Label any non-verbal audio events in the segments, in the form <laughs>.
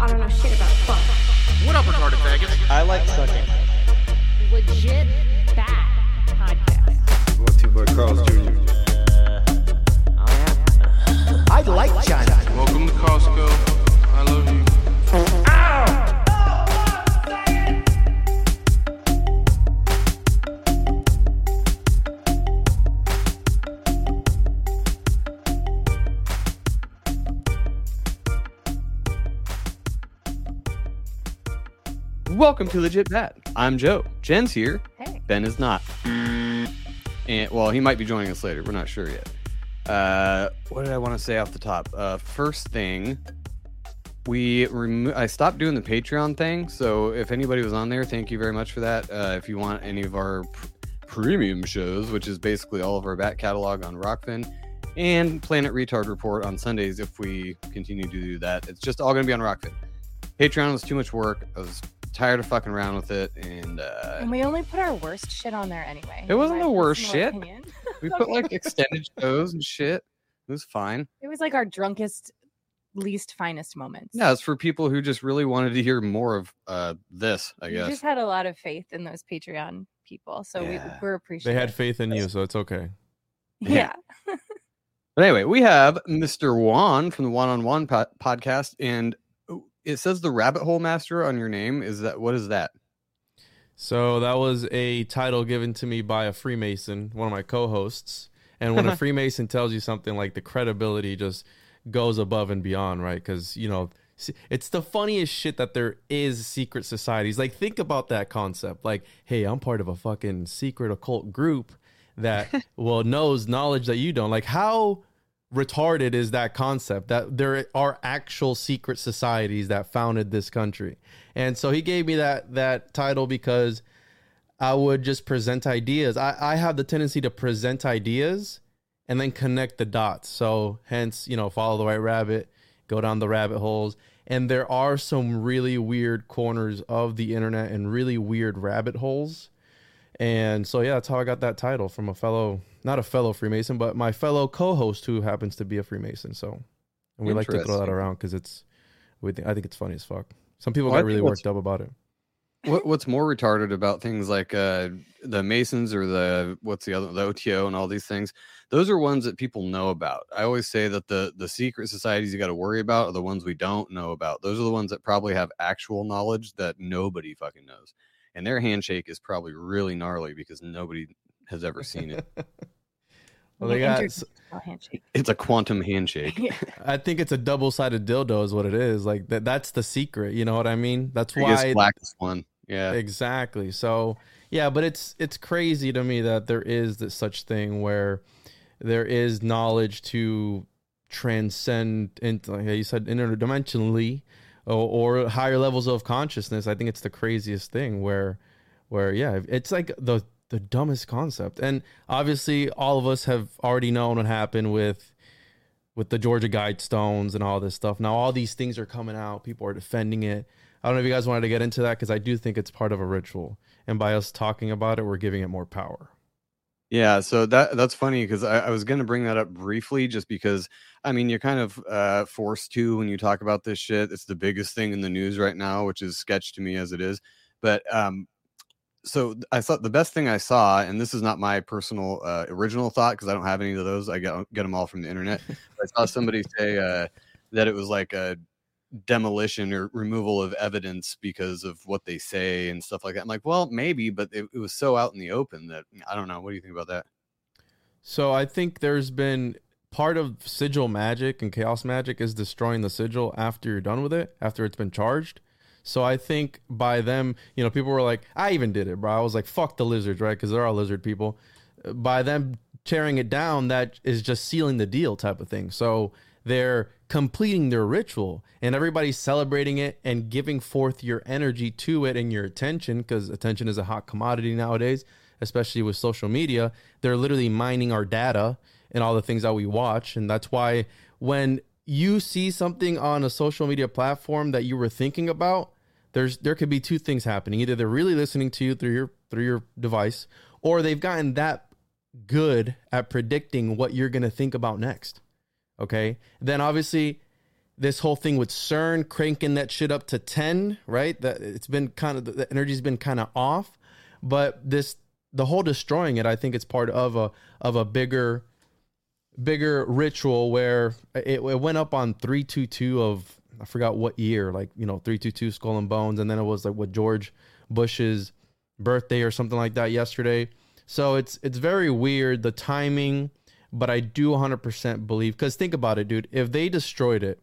I don't know shit about fuck. What up, retarded faggots? I like sucking. Legit bad podcast. What two boy Carl's Jr. Oh. I like China. Welcome to Costco. Welcome to Legit Bat. I'm Joe. Jen's here. Hey. Ben is not. And well, he might be joining us later. We're not sure yet. Uh, what did I want to say off the top? Uh, first thing, we remo- I stopped doing the Patreon thing. So if anybody was on there, thank you very much for that. Uh, if you want any of our pr- premium shows, which is basically all of our Bat catalog on Rokfin, and Planet Retard Report on Sundays, if we continue to do that, it's just all going to be on Rokfin. Patreon was too much work. I was tired of fucking around with it, and uh, And we only put our worst shit on there anyway. It wasn't the worst shit. opinion. we <laughs> put like extended shows and shit. It was fine. It was like our drunkest, least finest moments. Yeah, it's for people who just really wanted to hear more of uh this. I guess we just had a lot of faith in those Patreon people, so Yeah. we, we're They had faith in you, so it's okay. Yeah. <laughs> But anyway, we have Mr. Juan from the One on One podcast, and it says the Rabbit Hole Master on your name. Is that what is that? So that was a title given to me by a Freemason, one of my co-hosts. And when a <laughs> Freemason tells you something, like the credibility just goes above and beyond, right? Because you know, it's the funniest shit that there is secret societies. Like, think about that concept. Like, hey, I'm part of a fucking secret occult group that <laughs> well knows knowledge that you don't. Like, how retarded is that concept that there are actual secret societies that founded this country. And so he gave me that that title because i would just present ideas. I, I have the tendency to present ideas and then connect the dots. So hence you know follow the white rabbit go down the rabbit holes. And there are some really weird corners of the internet and really weird rabbit holes. And so yeah, that's how I got that title from a fellow, not a fellow Freemason, but my fellow co-host who happens to be a Freemason. So, and we like to throw that around because it's, we think, I think it's funny as fuck. Some people Well, get really worked up about it. What What's more retarded about things like uh, the Masons or the what's the other the OTO and all these things? Those are ones that people know about. I always say that the the secret societies you got to worry about are the ones we don't know about. Those are the ones that probably have actual knowledge that nobody fucking knows, and their handshake is probably really gnarly because nobody has ever seen it. <laughs> Well, they got, s- Interdimensional handshake. It's a quantum handshake. <laughs> Yeah. I think it's a double-sided dildo is what it is. Like that, that's the secret. You know what I mean? That's Biggest why blackest one. Yeah. Exactly. So yeah, but it's it's crazy to me that there is this such thing where there is knowledge to transcend into like you said interdimensionally or, or higher levels of consciousness. I think it's the craziest thing where where yeah, it's like the the dumbest concept. And obviously all of us have already known what happened with with the Georgia Guidestones and all this stuff. Now all these things are coming out. People are defending it. I don't know if you guys wanted to get into that because I do think it's part of a ritual, and by us talking about it, we're giving it more power. Yeah, so that that's funny because I, I was going to bring that up briefly, just because I mean you're kind of uh, forced to when you talk about this shit. It's the biggest thing in the news right now, which is sketch to me as it is. But um, so I thought the best thing I saw, and this is not my personal uh, original thought because I don't have any of those. I get get them all from the <laughs> internet. I saw somebody say uh, that it was like a demolition or removal of evidence because of what they say and stuff like that. I'm like, well, maybe, but it, it was so out in the open that I don't know. What do you think about that? So I think there's been part of sigil magic and chaos magic is destroying the sigil after you're done with it, after it's been charged. So I think by them, you know, people were like, I even did it, bro. I was like, fuck the lizards, right? Because they're all lizard people. By them tearing it down, that is just sealing the deal type of thing. So they're completing their ritual and everybody's celebrating it and giving forth your energy to it and your attention because attention is a hot commodity nowadays, especially with social media. They're literally mining our data and all the things that we watch. And that's why when you see something on a social media platform that you were thinking about, there's there could be two things happening. Either they're really listening to you through your through your device, or they've gotten that good at predicting what you're gonna think about next. Okay. Then obviously this whole thing with CERN cranking that shit up to 10, right? That it's been kind of the energy's been kind of off, but this the whole destroying it, I think it's part of a of a bigger bigger ritual where it, it went up on 322 of I forgot what year, like, you know, 322 Skull and Bones and then it was like what George Bush's birthday or something like that yesterday. So it's it's very weird the timing, but I do 100% believe cuz think about it, dude. If they destroyed it,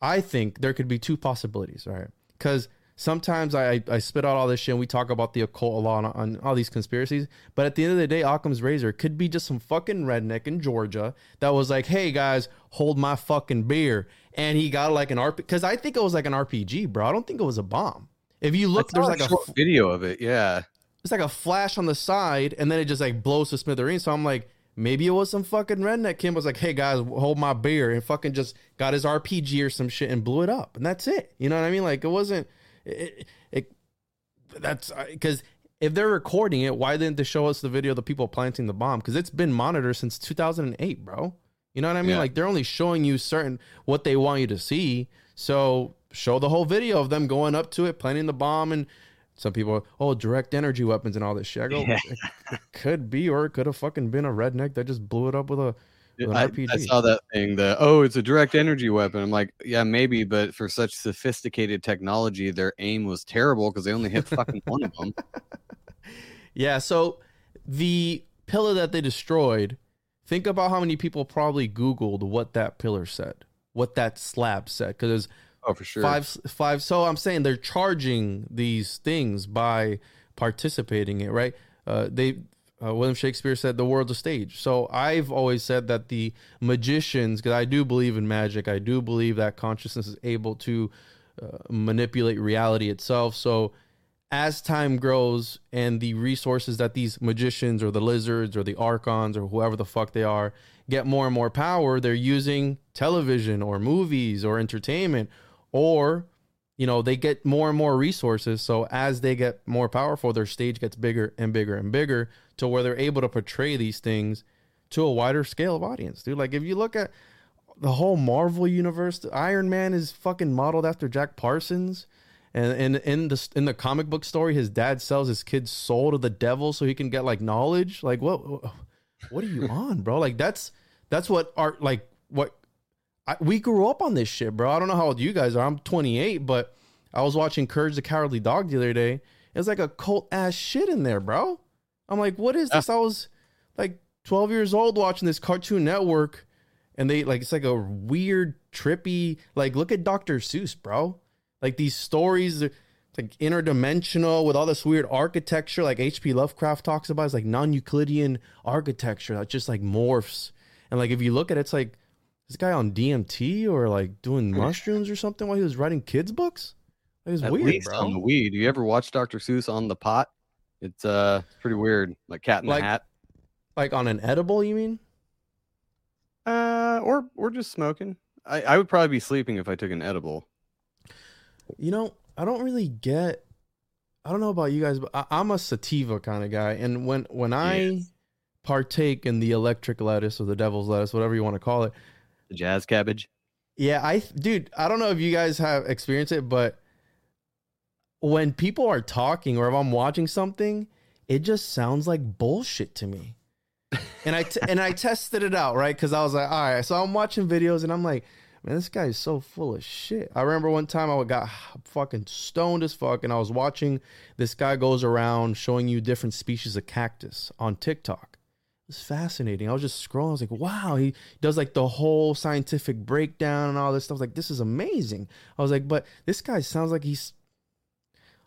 I think there could be two possibilities, right? Cuz sometimes I, I spit out all this shit and we talk about the occult a lot on, on all these conspiracies. But at the end of the day, Occam's razor could be just some fucking redneck in Georgia that was like, hey guys, hold my fucking beer. And he got like an RP because I think it was like an RPG, bro. I don't think it was a bomb. If you look, there's like a video of it. Yeah. it's like a flash on the side and then it just like blows to smithereens. So I'm like, maybe it was some fucking redneck. Kim was like, hey guys, hold my beer and fucking just got his RPG or some shit and blew it up. And that's it. You know what I mean? Like it wasn't, it, it that's because if they're recording it, why didn't they show us the video of the people planting the bomb? Because it's been monitored since 2008, bro. You know what I mean? Yeah. Like they're only showing you certain what they want you to see. So show the whole video of them going up to it, planting the bomb, and some people, are, oh, direct energy weapons and all this shit. I go, Yeah. could be, or it could have fucking been a redneck that just blew it up with a I, RPG. I saw that thing. The oh, it's a direct energy weapon. I'm like, yeah, maybe, but for such sophisticated technology, their aim was terrible because they only hit fucking one of them. <laughs> Yeah, so the pillar that they destroyed, think about how many people probably Googled what that pillar said, what that slab said, because Oh, for sure. five five. So I'm saying they're charging these things by participating in it, right? Uh, they uh, William Shakespeare said the world's a stage. So I've always said that the magicians, because I do believe in magic, I do believe that consciousness is able to uh, manipulate reality itself. So as time grows and the resources that these magicians or the lizards or the archons or whoever the fuck they are get more and more power, they're using television or movies or entertainment or you know they get more and more resources so as they get more powerful their stage gets bigger and bigger and bigger to where they're able to portray these things to a wider scale of audience dude like if you look at the whole marvel universe iron man is fucking modeled after jack parsons and and in the in the comic book story his dad sells his kid's soul to the devil so he can get like knowledge like what what are you <laughs> on bro like that's that's what art like what I, we grew up on this shit, bro. I don't know how old you guys are. I'm 28, but I was watching Courage the Cowardly Dog the other day. It's like a cult ass shit in there, bro. I'm like, what is this? I was like 12 years old watching this Cartoon Network, and they like it's like a weird, trippy. Like, look at Dr. Seuss, bro. Like these stories, like interdimensional with all this weird architecture, like H.P. Lovecraft talks about. It's like non-Euclidean architecture that just like morphs. And like if you look at it, it's like this guy on DMT or like doing hmm. mushrooms or something while he was writing kids' books. It was At weird, least bro. on the weed. Do you ever watch Dr. Seuss on the pot? It's uh pretty weird, like Cat in Like- the Hat. Like on an edible, you mean? Uh, or or just smoking. I, I would probably be sleeping if I took an edible. You know, I don't really get. I don't know about you guys, but I, I'm a sativa kind of guy, and when when I Yes. partake in the electric lettuce or the devil's lettuce, whatever you want to call it, The jazz cabbage. Yeah, I dude, I don't know if you guys have experienced it, but when people are talking or if I'm watching something, it just sounds like bullshit to me. And I t- and I tested it out, right? Cuz I was like, all right, so I'm watching videos and I'm like, man, this guy is so full of shit. I remember one time I got fucking stoned as fuck and I was watching this guy goes around showing you different species of cactus on TikTok. was fascinating. I was just scrolling. I was like, wow, he does like the whole scientific breakdown and all this stuff. Like, this is amazing. I was like, but this guy sounds like he's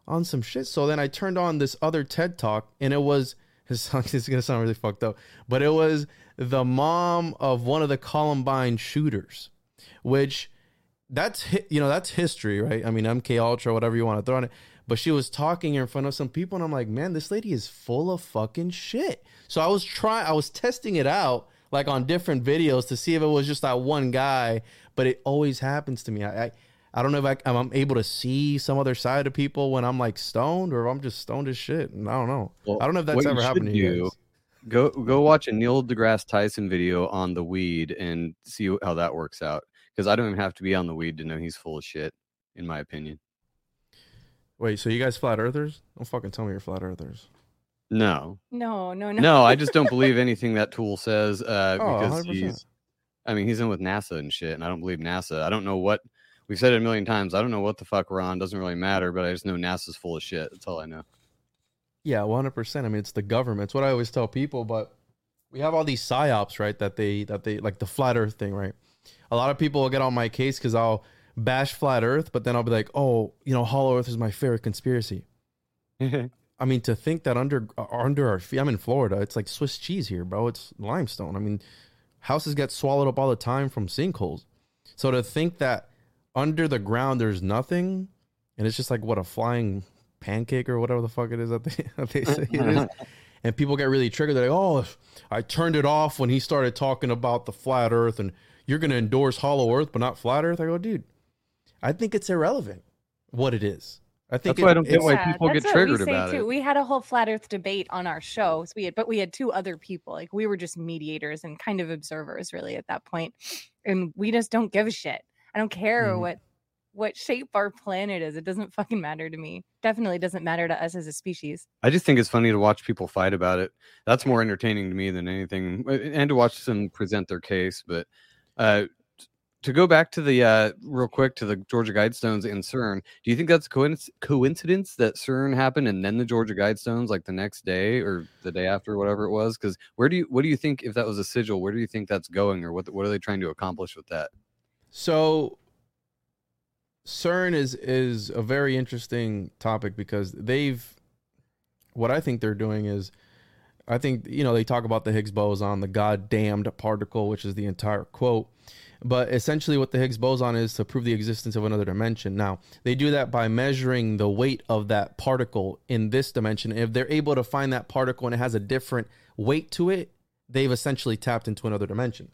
on some shit. So then I turned on this other TED talk and it was <laughs> his song is gonna sound really fucked up, but it was the mom of one of the Columbine shooters, which that's you know that's history, right? I mean, MK Ultra, whatever you want to throw on it. But she was talking in front of some people, and I'm like, man, this lady is full of fucking shit. So I was trying, I was testing it out like on different videos to see if it was just that one guy. But it always happens to me. I, I, I don't know if I, I'm able to see some other side of people when I'm like stoned, or if I'm just stoned as shit. And I don't know. Well, I don't know if that's what ever happened to you. guys. Go go watch a Neil deGrasse Tyson video on the weed and see how that works out. Because I don't even have to be on the weed to know he's full of shit, in my opinion. Wait, so you guys flat earthers? Don't fucking tell me you're flat earthers. No, No, no, no. no, I just don't <laughs> believe anything that tool says. Uh, Oh, because 100%. he's, I mean, he's in with NASA and shit, and I don't believe NASA. I don't know what we've said it a million times. I don't know what the fuck we're on. Doesn't really matter, but I just know NASA's full of shit. That's all I know. Yeah, one hundred percent. I mean, it's the government. It's what I always tell people. But we have all these psyops, right? That they that they like the flat Earth thing, right? A lot of people will get on my case because I'll bash flat Earth, but then I'll be like, oh, you know, Hollow Earth is my favorite conspiracy. <laughs> I mean, to think that under uh, under our feet, I'm in Florida. It's like Swiss cheese here, bro. It's limestone. I mean, houses get swallowed up all the time from sinkholes. So to think that under the ground there's nothing, and it's just like what a flying pancake or whatever the fuck it is that they, <laughs> that they say it is, <laughs> and people get really triggered. They're like, "Oh, I turned it off when he started talking about the flat Earth, and you're gonna endorse Hollow Earth, but not flat Earth." I go, dude, I think it's irrelevant what it is. I think That's why I don't get why Yeah, people get that's what we triggered say about too. it. We had a whole flat Earth debate on our show. So we had, but we had two other people. Like we were just mediators and kind of observers, really, at that point. And we just don't give a shit. I don't care Mhm. what what shape our planet is. It doesn't fucking matter to me. Definitely doesn't matter to us as a species. I just think it's funny to watch people fight about it. That's more entertaining to me than anything, uh, and to watch them present their case. But uh, to go back to the uh, real quick to the Georgia Guidestones and CERN, do you think that's coinc- coincidence that CERN happened and then the Georgia Guidestones like the next day or the day after, whatever it was? Because where do you what do you think if that was a sigil? Where do you think that's going, or what what are they trying to accomplish with that? So CERN is is a very interesting topic because they've what I think they're doing is I think you know they talk about the Higgs boson, the goddamned particle, which is the entire quote. But essentially, what the Higgs boson is to prove the existence of another dimension. Now, they do that by measuring the weight of that particle in this dimension. If they're able to find that particle and it has a different weight to it, they've essentially tapped into another dimension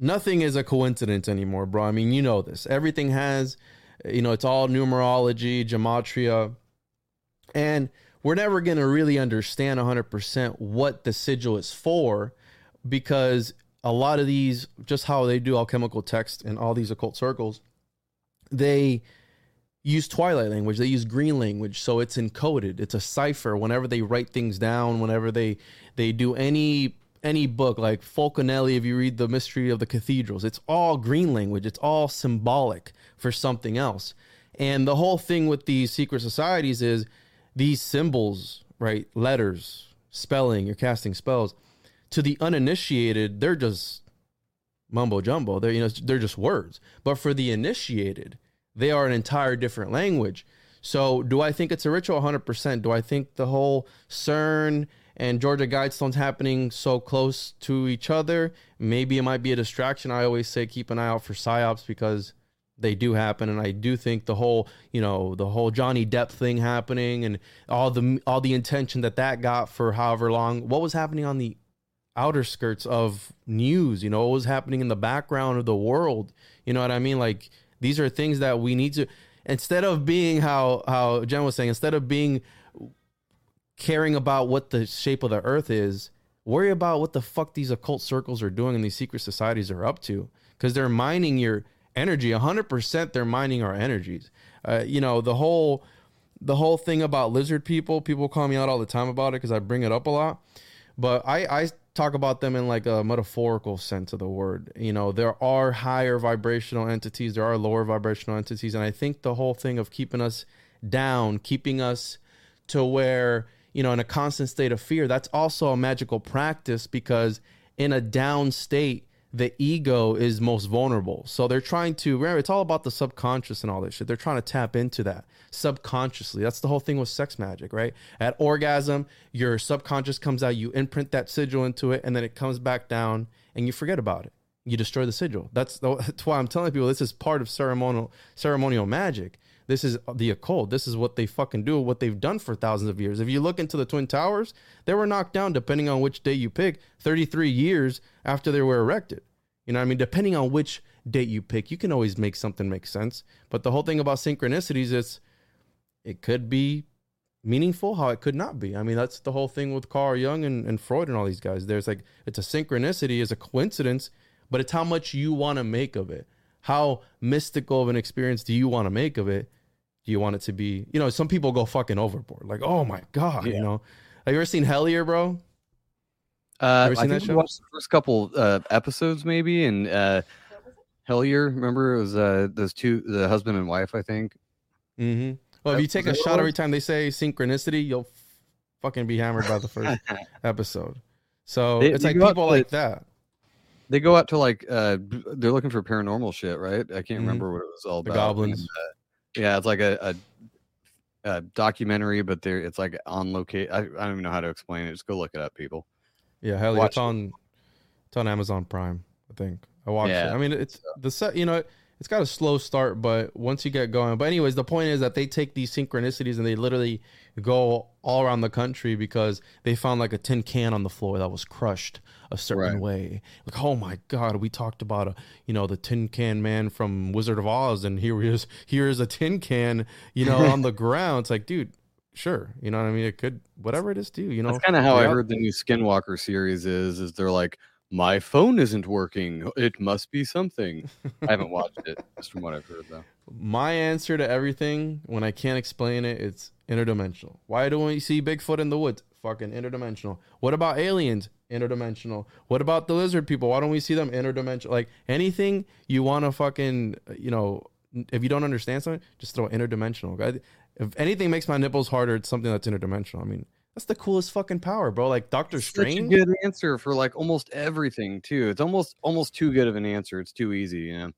nothing is a coincidence anymore, bro. I mean, you know this. Everything has, you know, it's all numerology, gematria, and we're never going to really understand 100% what the sigil is for because a lot of these, just how they do alchemical text and all these occult circles, they use twilight language they use green language so it's encoded it's a cipher whenever they write things down whenever they they do any any book like Fulcanelli, if you read the mystery of the cathedrals, it's all green language. It's all symbolic for something else. And the whole thing with these secret societies is these symbols, right? Letters, spelling, you're casting spells. To the uninitiated, they're just mumbo jumbo. They're you know they're just words. But for the initiated, they are an entire different language. So do I think it's a ritual? 100%. Do I think the whole CERN and Georgia Guidestones happening so close to each other? Maybe it might be a distraction. I always say keep an eye out for psyops because they do happen, and I do think the whole you know the whole Johnny Depp thing happening and all the all the intention that that got for however long. What was happening on the outer skirts of news? You know, what was happening in the background of the world? You know what I mean? Like these are things that we need to instead of being how how Jen was saying, instead of being caring about what the shape of the earth is, worry about what the fuck these occult circles are doing and these secret societies are up to because they're mining your energy. 100% they're mining our energies. Uh, you know the whole the whole thing about lizard people people call me out all the time about it because i bring it up a lot. But i i talk about them in like a metaphorical sense of the word. You know there are higher vibrational entities there are lower vibrational entities and i think the whole thing of keeping us down keeping us to where you know, in a constant state of fear, that's also a magical practice because in a down state, the ego is most vulnerable. So they're trying to remember it's all about the subconscious and all this shit. They're trying to tap into that subconsciously. That's the whole thing with sex magic, right? At orgasm, your subconscious comes out, you imprint that sigil into it, and then it comes back down and you forget about it. You destroy the sigil. That's, <laughs> that's why I'm telling people this is part of ceremonial ceremonial magic. This is the occult. This is what they fucking do, what they've done for thousands of years. If you look into the Twin Towers, they were knocked down, depending on which day you pick, 33 years after they were erected. You know what I mean? Depending on which date you pick, you can always make something make sense. But the whole thing about synchronicities is it could be meaningful, how it could not be. I mean, that's the whole thing with Carl Jung and, and Freud and all these guys. There's like, it's a synchronicity, it's a coincidence, but it's how much you want to make of it. How mystical of an experience do you want to make of it? Do you want it to be, you know, some people go fucking overboard. Like, oh my God, you know. Have you ever seen Hellier, bro? Uh, I seen think that we show? watched the first couple uh, episodes, maybe, and uh, Hellier. Remember, it was uh, those two, the husband and wife. I think. Mm-hmm. Well, if you take a was that what shot every time they say synchronicity, you'll f- fucking be hammered by the first <laughs> episode. So They- it's they like people to- like that. They go out to like uh, they're looking for paranormal shit, right? I can't Mhm. remember what it was all The about. goblins. and, uh, yeah, it's like a, a, documentary, but there it's like on locate. I, I don't even know how to explain it. Just go look it up, people. Yeah, hell yeah. It's on it's on Amazon Prime, I think. I watched it. I mean it's the set you know, it's got a slow start, but once you get going. But anyways, the point is that they take these synchronicities and they literally go all around the country because they found like a tin can on the floor that was crushed a certain Right. way. Like, oh my god, we talked about a you know the tin can man from Wizard of Oz, and here he is. Here is a tin can, you know, on the <laughs> ground. It's like, dude, sure, you know what I mean. It could whatever it is, too. You know, That's kind of how I heard the new Skinwalker series is. Is they're like, my phone isn't working. It must be something. I haven't <laughs> watched it, just from what I've heard though. My answer to everything, when I can't explain it, it's interdimensional. Why don't we see Bigfoot in the woods? Fucking interdimensional. What about aliens? Interdimensional. What about the lizard people? Why don't we see them interdimensional? Like anything you want to fucking, you know, if you don't understand something, just throw interdimensional. If anything makes my nipples harder, it's something that's interdimensional. I mean, that's the coolest fucking power, bro. Like Doctor Strange. good answer for like almost everything too. It's almost almost too good of an answer. It's too easy, you know.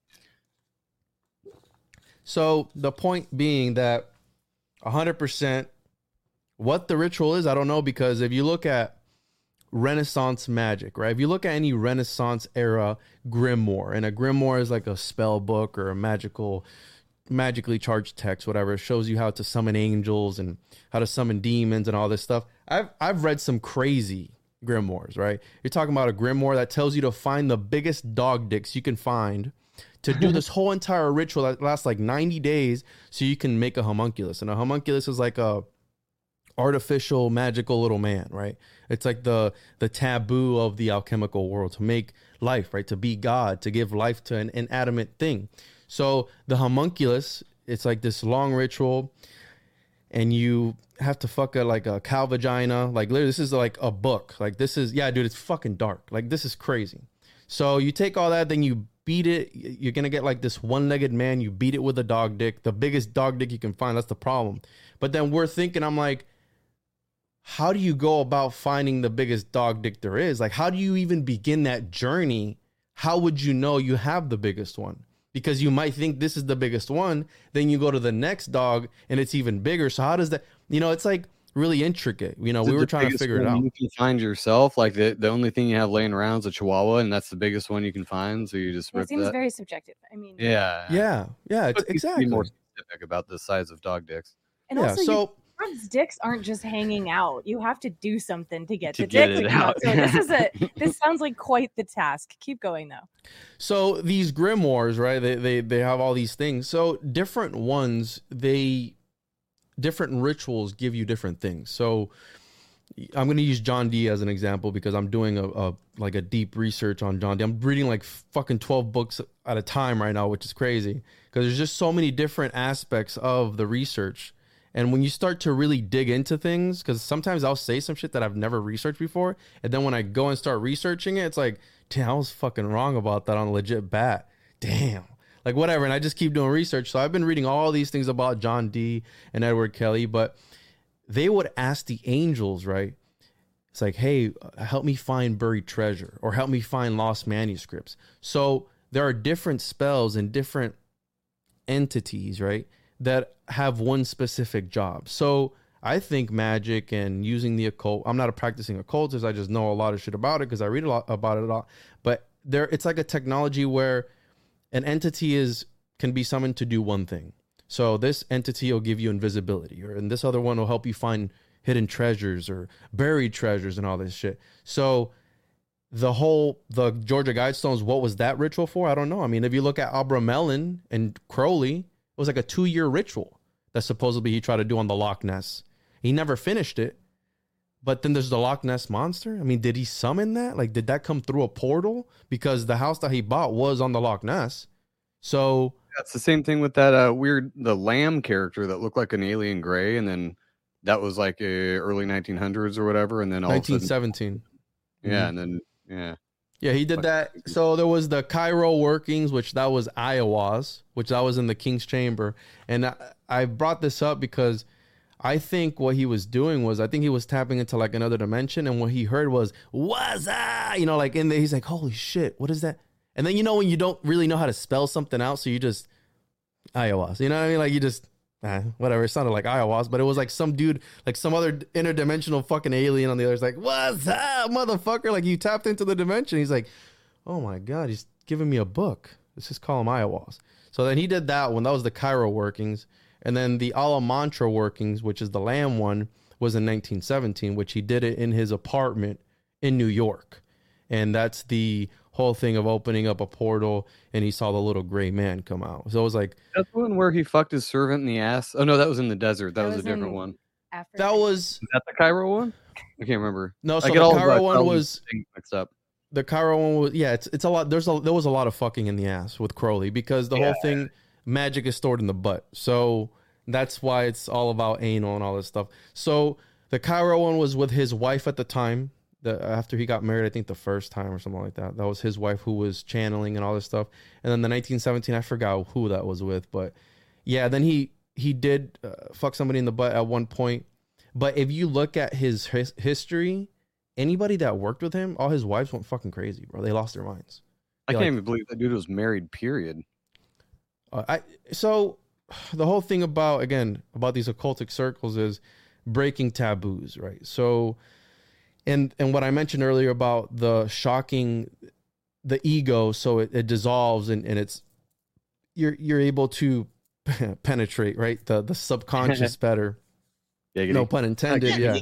So the point being that 100% what the ritual is, I don't know because if you look at Renaissance magic, right? If you look at any Renaissance era grimoire, and a grimoire is like a spell book or a magical magically charged text, whatever, it shows you how to summon angels and how to summon demons and all this stuff. I've I've read some crazy grimoires, right? You're talking about a grimoire that tells you to find the biggest dog dicks you can find to do <laughs> this whole entire ritual that lasts like 90 days so you can make a homunculus. And a homunculus is like a artificial magical little man, right? It's like the the taboo of the alchemical world to make life, right? To be God, to give life to an inanimate thing. So the homunculus, it's like this long ritual and you have to fuck a like a cow vagina. Like literally, this is like a book. Like this is yeah, dude, it's fucking dark. Like this is crazy. So you take all that, then you beat it. You're gonna get like this one-legged man. You beat it with a dog dick, the biggest dog dick you can find. That's the problem. But then we're thinking, I'm like, how do you go about finding the biggest dog dick there is? Like, how do you even begin that journey? How would you know you have the biggest one? Because you might think this is the biggest one, then you go to the next dog and it's even bigger. So how does that? You know, it's like really intricate. You know, Is we were trying to figure it out. You can find yourself. Like the, the only thing you have laying around is a chihuahua, and that's the biggest one you can find. So you just It rip seems that. very subjective. I mean, yeah. Yeah, yeah, it's, But you can exactly. Be more specific about the size of dog dicks. and yeah, also, you so Frogs dicks aren't just hanging out. You have to do something to get To the get dick it to out. So this is a <laughs> this sounds like quite the task. Keep going though. So these grimoires, right? They they they have all these things. So different ones, they different rituals give you different things. So I'm going to use John Dee as an example because I'm doing a, a like a deep research on John Dee. I'm reading like fucking 12 books at a time right now, which is crazy because there's just so many different aspects of the research. And when you start to really dig into things, because sometimes I'll say some shit that I've never researched before, and then when I go and start researching it, it's like, damn, I was fucking wrong about that on legit bat. Damn. Like whatever. And I just keep doing research. So I've been reading all these things about John Dee and Edward Kelly, but they would ask the angels, right? It's like, hey, help me find buried treasure or help me find lost manuscripts. So there are different spells and different entities, right, that have one specific job. So I think magic and using the occult. I'm not a practicing occultist. I just know a lot of shit about it because I read a lot about it a lot. But there, it's like a technology where an entity is can be summoned to do one thing. So this entity will give you invisibility, or and this other one will help you find hidden treasures or buried treasures and all this shit. So the whole the Georgia Guidestones, what was that ritual for? I don't know. I mean, if you look at Abramelin and Crowley, it was like a two year ritual that supposedly he tried to do on the Loch Ness. He never finished it. But then there's the Loch Ness monster. I mean, did he summon that? Like, did that come through a portal? Because the house that he bought was on the Loch Ness. So That's the same thing with that uh, weird the Lam character that looked like an alien gray, and then that was like uh, early 1900s or whatever, and then all of a sudden, 1917. yeah, Mhm. and then yeah, Yeah, he did that. So there was the Cairo workings, which that was Aiwass, which that was in the King's Chamber. And I, I brought this up because I think what he was doing was I think he was tapping into like another dimension, and what he heard was "What's that?" You know, like in there, he's like, "Holy shit, what is that?" And then you know when you don't really know how to spell something out, so you just Aiwass. You know what I mean? Like you just whatever. It sounded like Aiwass, but it was like some dude, like some other interdimensional fucking alien on the other. Like, "What's up, motherfucker?" Like you tapped into the dimension. He's like, "Oh my god, he's giving me a book. Let's just call him Aiwass." So then he did that one. That was the Cairo workings. And then the Amalantrah workings, which is the Lam one, was in 1917, which he did it in his apartment in New York. And that's the whole thing of opening up a portal and he saw the little gray man come out. So it was like, that's the one where he fucked his servant in the ass. Oh no, that was in the desert. That, That was, was a different one. Africa. that was Is that the Cairo one? I can't remember. no. So I the get all Cairo the one was things mixed up. the Cairo one was yeah. It's it's a lot. There's a there was a lot of fucking in the ass with Crowley because the whole thing magic is stored in the butt. So that's why it's all about anal and all this stuff. So the Cairo one was with his wife at the time. The, after he got married, I think the first time or something like that. That was his wife who was channeling and all this stuff. And then the 1917, I forgot who that was with, but yeah. Then he he did uh, fuck somebody in the butt at one point. But if you look at his his history, anybody that worked with him, all his wives went fucking crazy, bro. They lost their minds. I can't like- even believe that dude was married. Period. Uh, I so the whole thing about again about these occultic circles is breaking taboos, right? So and and what I mentioned earlier about the shocking the ego so it, it dissolves and, and it's you're you're able to <laughs> penetrate right? The the subconscious <laughs> better. Yeah, no pun intended yeah.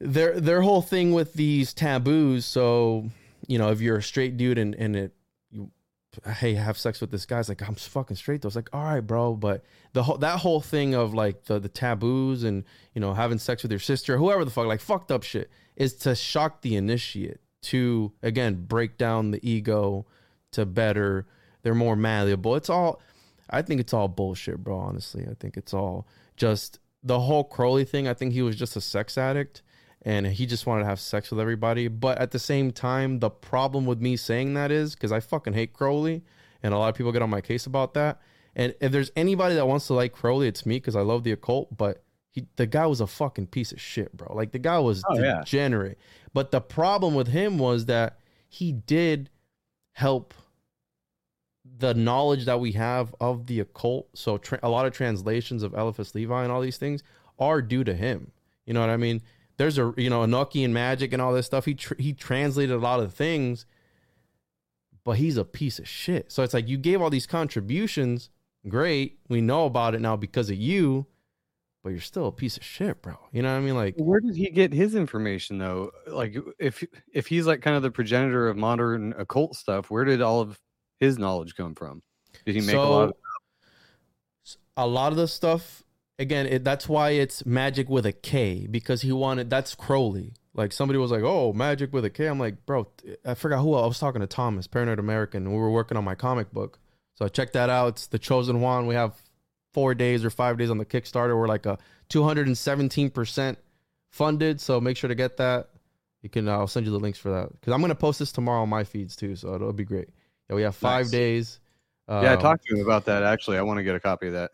their their whole thing with these taboos so you know if you're a straight dude and and it you hey have sex with this guy. It's like i'm fucking straight though. It's like all right bro but the whole that whole thing of like the the taboos and you know having sex with your sister whoever the fuck like fucked up shit is to shock the initiate to again break down the ego to better. They're more malleable. It's all i think it's all bullshit bro honestly. I think it's all just the whole crowley thing. I think he was just a sex addict and he just wanted to have sex with everybody. But at the same time, the problem with me saying that is because I fucking hate Crowley, and a lot of people get on my case about that. And if there's anybody that wants to like Crowley, it's me because I love the occult. But he, the guy was a fucking piece of shit, bro. Like the guy was Oh, yeah. degenerate. But the problem with him was that he did help the knowledge that we have of the occult. So tra- a lot of translations of Eliphas Levi and all these things are due to him. You know what I mean? There's a you know Enochian magic and all this stuff. He tr- he translated a lot of things, but he's a piece of shit. So it's like you gave all these contributions. Great, we know about it now because of you, but you're still a piece of shit, bro. You know what I mean? Like Where did he get his information though? Like if if he's like kind of the progenitor of modern occult stuff, where did all of his knowledge come from? Did he make a lot of a lot of the stuff again it, that's why it's magic with a k because he wanted that's crowley. Like somebody was like oh magic with a k. I'm like bro i forgot who i was talking to thomas paranoid american we were working on my comic book. So check that out. It's the chosen one. We have four days or five days on the kickstarter. We're like a 217% funded so make sure to get that. You can i'll send you the links for that because i'm going to post this tomorrow on my feeds too so it'll be great. Yeah we have five Nice. days Yeah, Um, talk to him about that actually. I want to get a copy of that.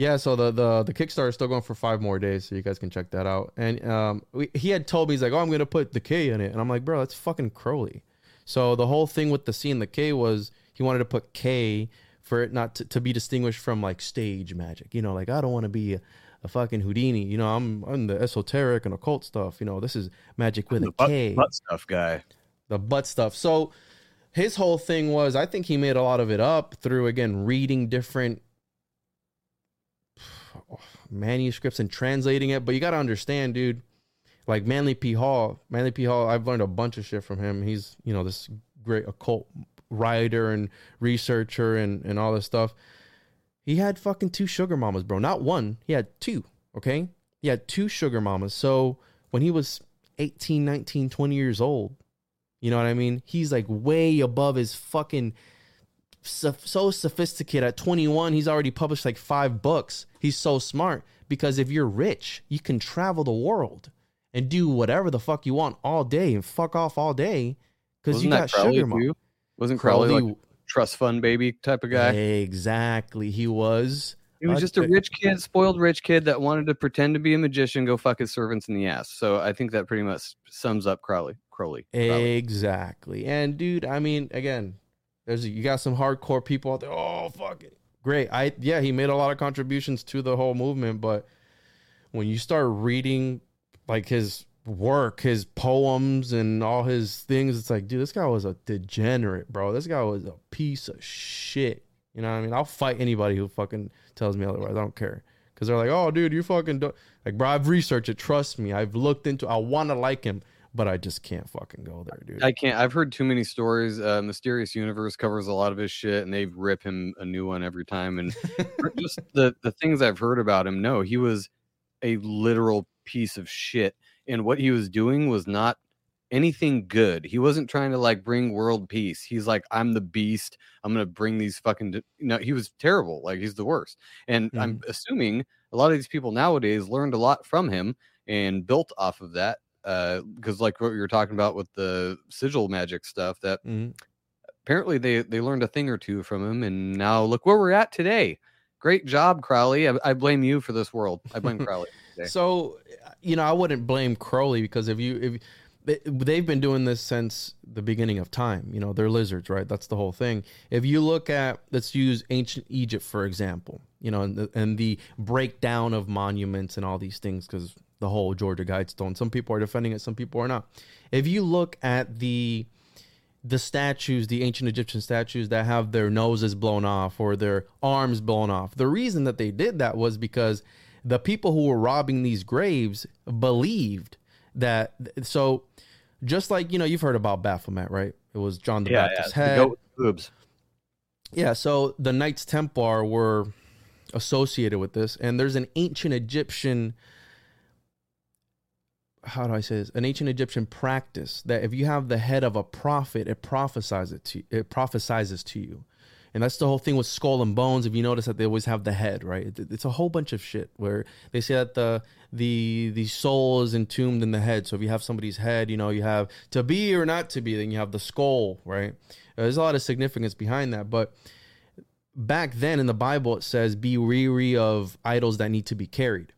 Yeah, so the the the Kickstarter is still going for five more days, so you guys can check that out. And um, we, he had told me he's like, "Oh, I'm gonna put the K in it," and I'm like, "Bro, that's fucking Crowley." So the whole thing with the C and the K was he wanted to put K for it not to, to be distinguished from like stage magic. You know, like I don't want to be a, a fucking Houdini. You know, I'm I'm the esoteric and occult stuff. You know, this is magic with the a butt, K butt stuff guy. the butt stuff. So his whole thing was I think he made a lot of it up through again reading different manuscripts and translating it. But you got to understand, dude. Like Manly P. Hall, Manly P. Hall, I've learned a bunch of shit from him. He's you know this great occult writer and researcher and and all this stuff. He had fucking two sugar mamas, bro. Not one. He had two. Okay. He had two sugar mamas. So when he was 18, 19, 20 years old, you know what I mean? He's like way above his fucking so, so sophisticated. At 21, he's already published like five books. He's so smart because if you're rich, you can travel the world and do whatever the fuck you want all day and fuck off all day because you got Crowley sugar mom. too? Wasn't Crowley, Crowley- like trust fund baby type of guy? Exactly. He was. He was Uh, just a uh, rich kid, spoiled rich kid that wanted to pretend to be a magician, go fuck his servants in the ass. So I think that pretty much sums up Crowley. Crowley. Crowley. Exactly. And dude, I mean, again, there's you got some hardcore people out there. Oh, fuck it. Great. I yeah, he made a lot of contributions to the whole movement, but when you start reading like his work, his poems and all his things, it's like, dude, this guy was a degenerate, bro. This guy was a piece of shit. You know what I mean? I'll fight anybody who fucking tells me otherwise. I don't care. Cause they're like, oh, dude, you fucking do-. like, bro. I've researched it. Trust me. I've looked into. I want to like him, but I just can't fucking go there, dude. I can't. I've heard too many stories. Uh, Mysterious Universe covers a lot of his shit, and they rip him a new one every time. And <laughs> just the the things I've heard about him, no, he was a literal piece of shit, and what he was doing was not anything good. He wasn't trying to like bring world peace. He's like, I'm the beast. I'm gonna bring these fucking. d-" No, he was terrible. Like he's the worst. And I'm assuming a lot of these people nowadays learned a lot from him and built off of that. Uh, because like what you were talking about with the sigil magic stuff, that Mhm. apparently they they learned a thing or two from him, and now look where we're at today. Great job, Crowley. I, I blame you for this world. I blame <laughs> Crowley. today. So, you know, I wouldn't blame Crowley because if you if they- they've been doing this since the beginning of time, you know, they're lizards, right? That's the whole thing. If you look at let's use ancient Egypt for example, you know, and the, and the breakdown of monuments and all these things because the whole Georgia Guidestone, some people are defending it, some people are not. If you look at the the statues, the ancient Egyptian statues that have their noses blown off or their arms blown off. The reason that they did that was because the people who were robbing these graves believed that. So, just like you know, you've heard about Baphomet, right? It was John the yeah, yeah. Baptist's The head. boobs. Yeah, so the Knights Templar were associated with this, and there's an ancient Egyptian. How do I say this? An ancient Egyptian practice that if you have the head of a prophet, it prophesies it to you, it prophesizes to you, and that's the whole thing with skull and bones. If you notice that they always have the head, right? It's a whole bunch of shit where they say that the the the soul is entombed in the head. So if you have somebody's head, you know you have to be or not to be. Then you have the skull, right? Uh, there's a lot of significance behind that, but back then in the Bible it says be weary of idols that need to be carried.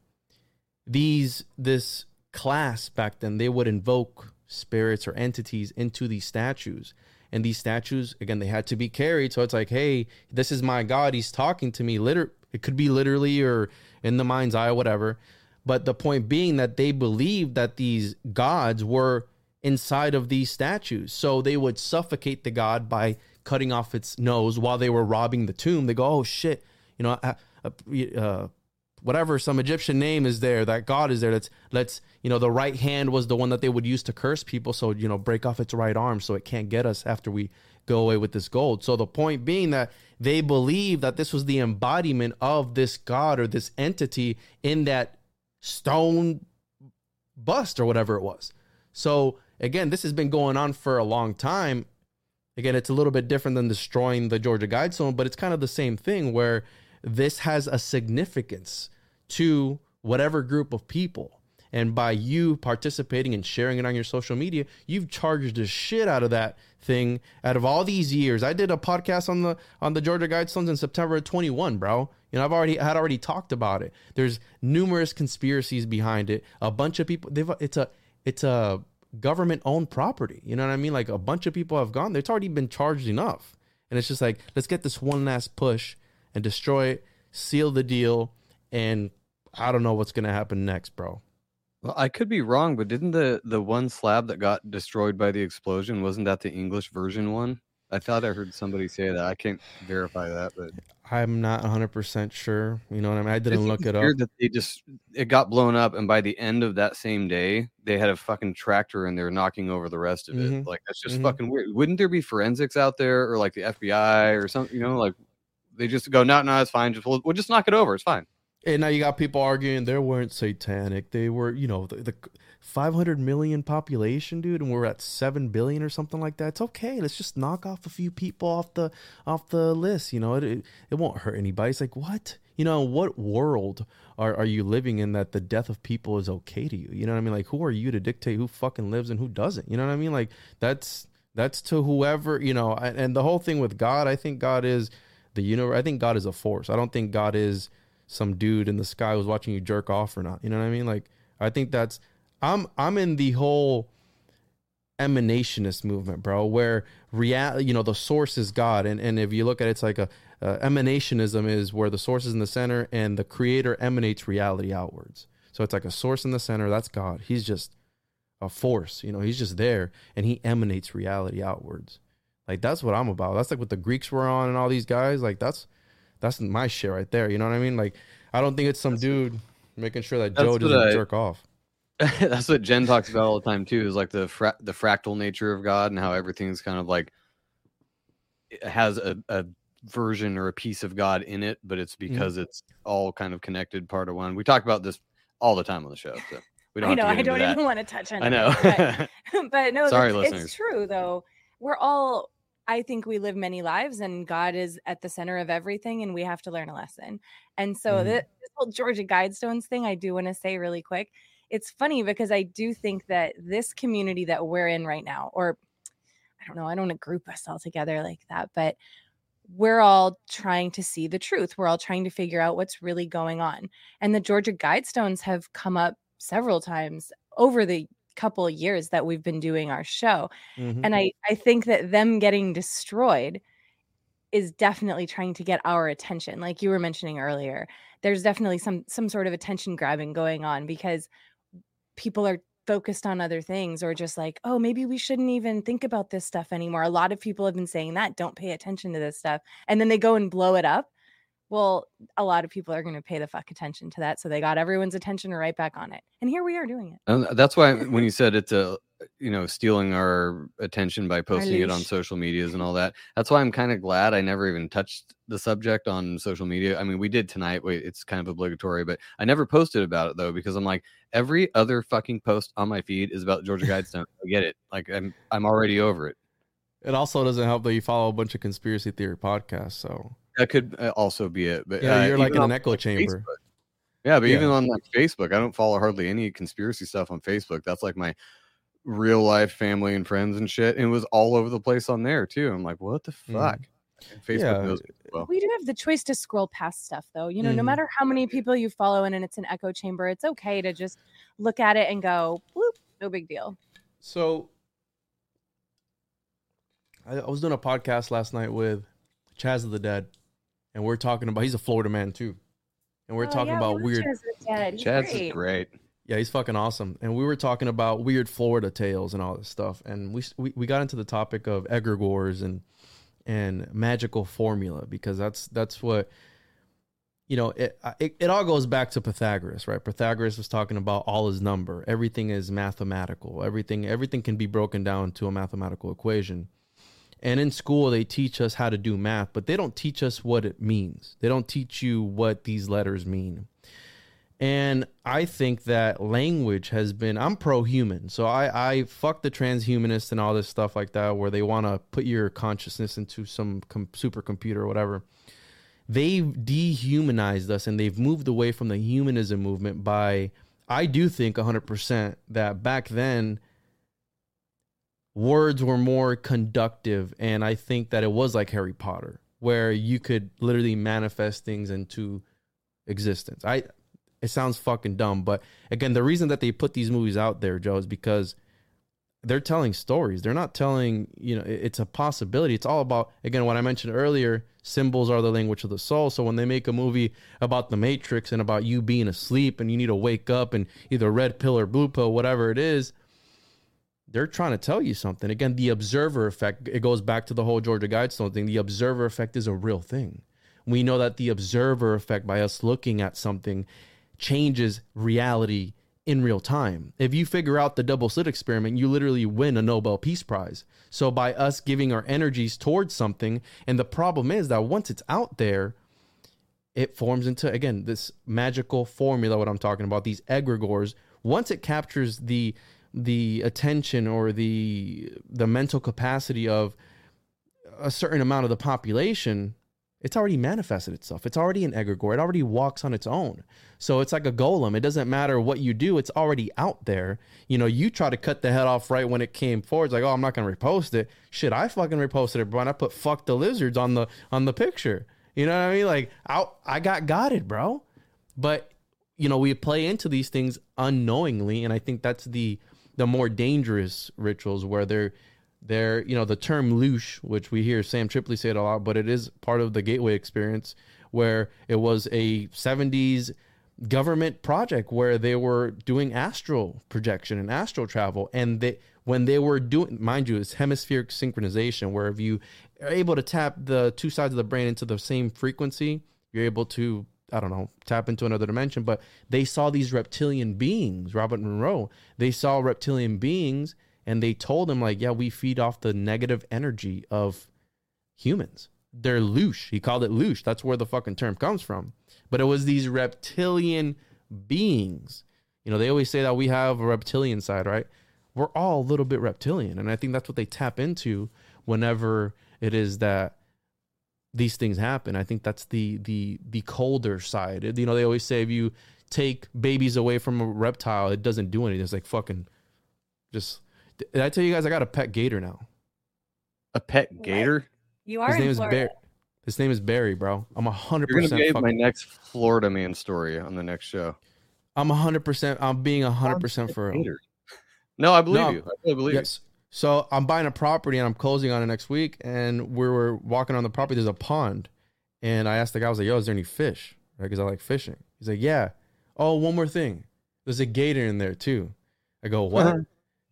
These this class back then they would invoke spirits or entities into these statues. And these statues, again, they had to be carried. So it's like, hey, this is my God. He's talking to me. Liter- it could be literally or in the mind's eye, or whatever. But the point being that they believed that these gods were inside of these statues. So they would suffocate the god by cutting off its nose while they were robbing the tomb. They go, oh shit, you know, uh, uh, whatever some Egyptian name is there, that god is there. Let's let's you know the right hand was the one that they would use to curse people. So you know, break off its right arm so it can't get us after we go away with this gold. So the point being that they believe that this was the embodiment of this god or this entity in that stone bust or whatever it was. So again, this has been going on for a long time. Again, it's a little bit different than destroying the Georgia Guidestone, but it's kind of the same thing where this has a significance to whatever group of people. And by you participating and sharing it on your social media, you've charged the shit out of that thing out of all these years. I did a podcast on the on the Georgia Guidestones in September of 21, bro. You know, I've already had already talked about it. There's numerous conspiracies behind it. A bunch of people. They've. It's a. It's a government owned property. You know what I mean? Like a bunch of people have gone. It's already been charged enough, and it's just like let's get this one last push and destroy it, seal the deal, and I don't know what's gonna happen next, bro. Well, I could be wrong, but didn't the the one slab that got destroyed by the explosion wasn't that the English version one? I thought I heard somebody say that. I can't verify that, but I'm not 100 percent sure. You know what I mean? I didn't It's look it up. That they just it got blown up, and by the end of that same day, they had a fucking tractor and they were knocking over the rest of it. Mhm. Like that's just Mhm. fucking weird. Wouldn't there be forensics out there, or like the FBI or something? You know, like they just go, no, no, it's fine. Just we'll, we'll just knock it over. It's fine. And now you got people arguing they weren't satanic. They were, you know, the, the 500 million population, dude, and we're at 7 billion or something like that. It's okay. Let's just knock off a few people off the off the list. You know, it it, it won't hurt anybody. It's like what? You know, what world are, are you living in that the death of people is okay to you? You know what I mean? Like, who are you to dictate who fucking lives and who doesn't? You know what I mean? Like, that's that's to whoever you know. And, and the whole thing with God, I think God is the universe. I think God is a force. I don't think God is some dude in the sky was watching you jerk off or not. You know what I mean? Like I think that's I'm I'm in the whole emanationist movement, bro, where real you know the source is God, and and if you look at it, it's like a uh, emanationism is where the source is in the center and the creator emanates reality outwards. So it's like a source in the center. That's God. He's just a force. You know, he's just there and he emanates reality outwards. Like that's what I'm about. That's like what the Greeks were on and all these guys. Like that's that's my shit right there. You know what I mean? Like I don't think it's some dude making sure that Joe doesn't I- jerk off. <laughs> That's what Jen talks about all the time too. Is like the fra- the fractal nature of God and how everything's kind of like has a, a version or a piece of God in it, but it's Mm-hmm. because it's all kind of connected, part of one. We talk about this all the time on the show, so we don't. I know. I don't into even want to touch on it. I know. But, <laughs> but no, Sorry, that's- listeners. it's true though. We're all. I think we live many lives, and God is at the center of everything, and we have to learn a lesson. And so Mhm. thi- this whole Georgia Guidestones thing, I do want to say really quick. It's funny because I do think that this community that we're in right now, or I don't know, I don't want to group us all together like that, but we're all trying to see the truth. We're all trying to figure out what's really going on. And the Georgia Guidestones have come up several times over the couple of years that we've been doing our show. Mhm. And I, I think that them getting destroyed is definitely trying to get our attention. Like you were mentioning earlier, there's definitely some some sort of attention grabbing going on because people are focused on other things or just like, oh, maybe we shouldn't even think about this stuff anymore. A lot of people have been saying that, don't pay attention to this stuff. And then they go and blow it up. Well, a lot of people are going to pay the fuck attention to that. So they got everyone's attention right back on it. And here we are doing it. And that's why when you <laughs> said it's a uh, you know stealing our attention by posting it on social medias and all that that's why i'm kind of glad i never even touched the subject on social media i mean we did tonight wait it's kind of obligatory but i never posted about it though because i'm like every other fucking post on my feed is about georgia guidestone i get it like i'm i'm already over it It also doesn't help that you follow a bunch of conspiracy theory podcasts. So that could uh, also be it but yeah, uh, you're like in an echo chamber. Facebook- yeah but Yeah. even on like facebook i don't follow hardly any conspiracy stuff on facebook that's like my real life family and friends and shit and it was all over the place on there too i'm like what the Mhm. fuck And facebook Yeah. knows well we do have the choice to scroll past stuff though you know no Mhm. matter how many people you follow in and it's an echo chamber it's okay to just look at it and go bloop no big deal So I, I was doing a podcast last night with Chaz of the Dead, and we're talking about he's a Florida man too, and we're Oh, talking yeah, about we weird. Chaz the Chad's great. is great. Yeah, he's fucking awesome. And we were talking about weird Florida tales and all this stuff. And we we, we got into the topic of egregores and and magical formula because that's that's what you know, it, it it all goes back to Pythagoras, right? Pythagoras was talking about all is number. Everything is mathematical. Everything everything can be broken down to a mathematical equation. And in school they teach us how to do math, but they don't teach us what it means. They don't teach you what these letters mean. And I think that language has been I'm pro human. So I I fuck the transhumanists and all this stuff like that where they want to put your consciousness into some com- supercomputer or whatever. They've dehumanized us and they've moved away from the humanism movement by I do think 100% that back then words were more conductive and I think that it was like Harry Potter where you could literally manifest things into existence. I it sounds fucking dumb, but again, the reason that they put these movies out there, Joe, is because they're telling stories. They're not telling, you know, it's a possibility. It's all about again what I mentioned earlier, symbols are the language of the soul. So when they make a movie about the matrix and about you being asleep and you need to wake up and either red pill or blue pill, whatever it is, they're trying to tell you something. Again, the observer effect, it goes back to the whole Georgia Guidestone thing. The observer effect is a real thing. We know that the observer effect, by us looking at something, changes reality in real time. If you figure out the double slit experiment, you literally win a Nobel Peace Prize. So, by us giving our energies towards something, and the problem is that once it's out there, it forms into again this magical formula what i'm talking about these egregores once it captures the the attention or the the mental capacity of a certain amount of the population it's already manifested itself. It's already an egregore. It already walks on its own. So it's like a golem. It doesn't matter what you do it's already out there. You know you try to cut the head off right when it came forward it's like oh i'm not gonna repost it. Shit i fucking reposted it bro i put fuck the lizards on the on the picture. You know what I mean? Like I I got got it, bro. But you know, we play into these things unknowingly, and I think that's the the more dangerous rituals where they're they're you know the term loosh, which we hear Sam Tripoli say it a lot, but it is part of the gateway experience where it was a 70s government project where they were doing astral projection and astral travel. And they when they were doing mind you it's hemispheric synchronization where if you are able to tap the two sides of the brain into the same frequency you're able to i don't know tap into another dimension but they saw these reptilian beings robert monroe they saw reptilian beings and they told him like yeah we feed off the negative energy of humans. They're loosh he called it loosh that's where the fucking term comes from. But it was these reptilian beings. You know they always say that we have a reptilian side right? We're all a little bit reptilian and i think that's what they tap into whenever it is that these things happen i think that's the the the colder side you know they always say if you take babies away from a reptile it doesn't do anything it's like fucking just did i tell you guys i got a pet gator now A pet gator? You are his in name is Florida. barry his name is barry bro i'm a hundred You're gonna percent be my next Florida man story on the next show. i'm a hundred percent i'm being a hundred percent for real No, I believe No. you. I really believe Yes. So I'm buying a property and I'm closing on it next week. And we were walking on the property. There's a pond. And I asked the guy, I was like, yo, is there any fish? Right? Because I like fishing. He's like, yeah. Oh, one more thing. There's a gator in there too. I go, what? Uh-huh.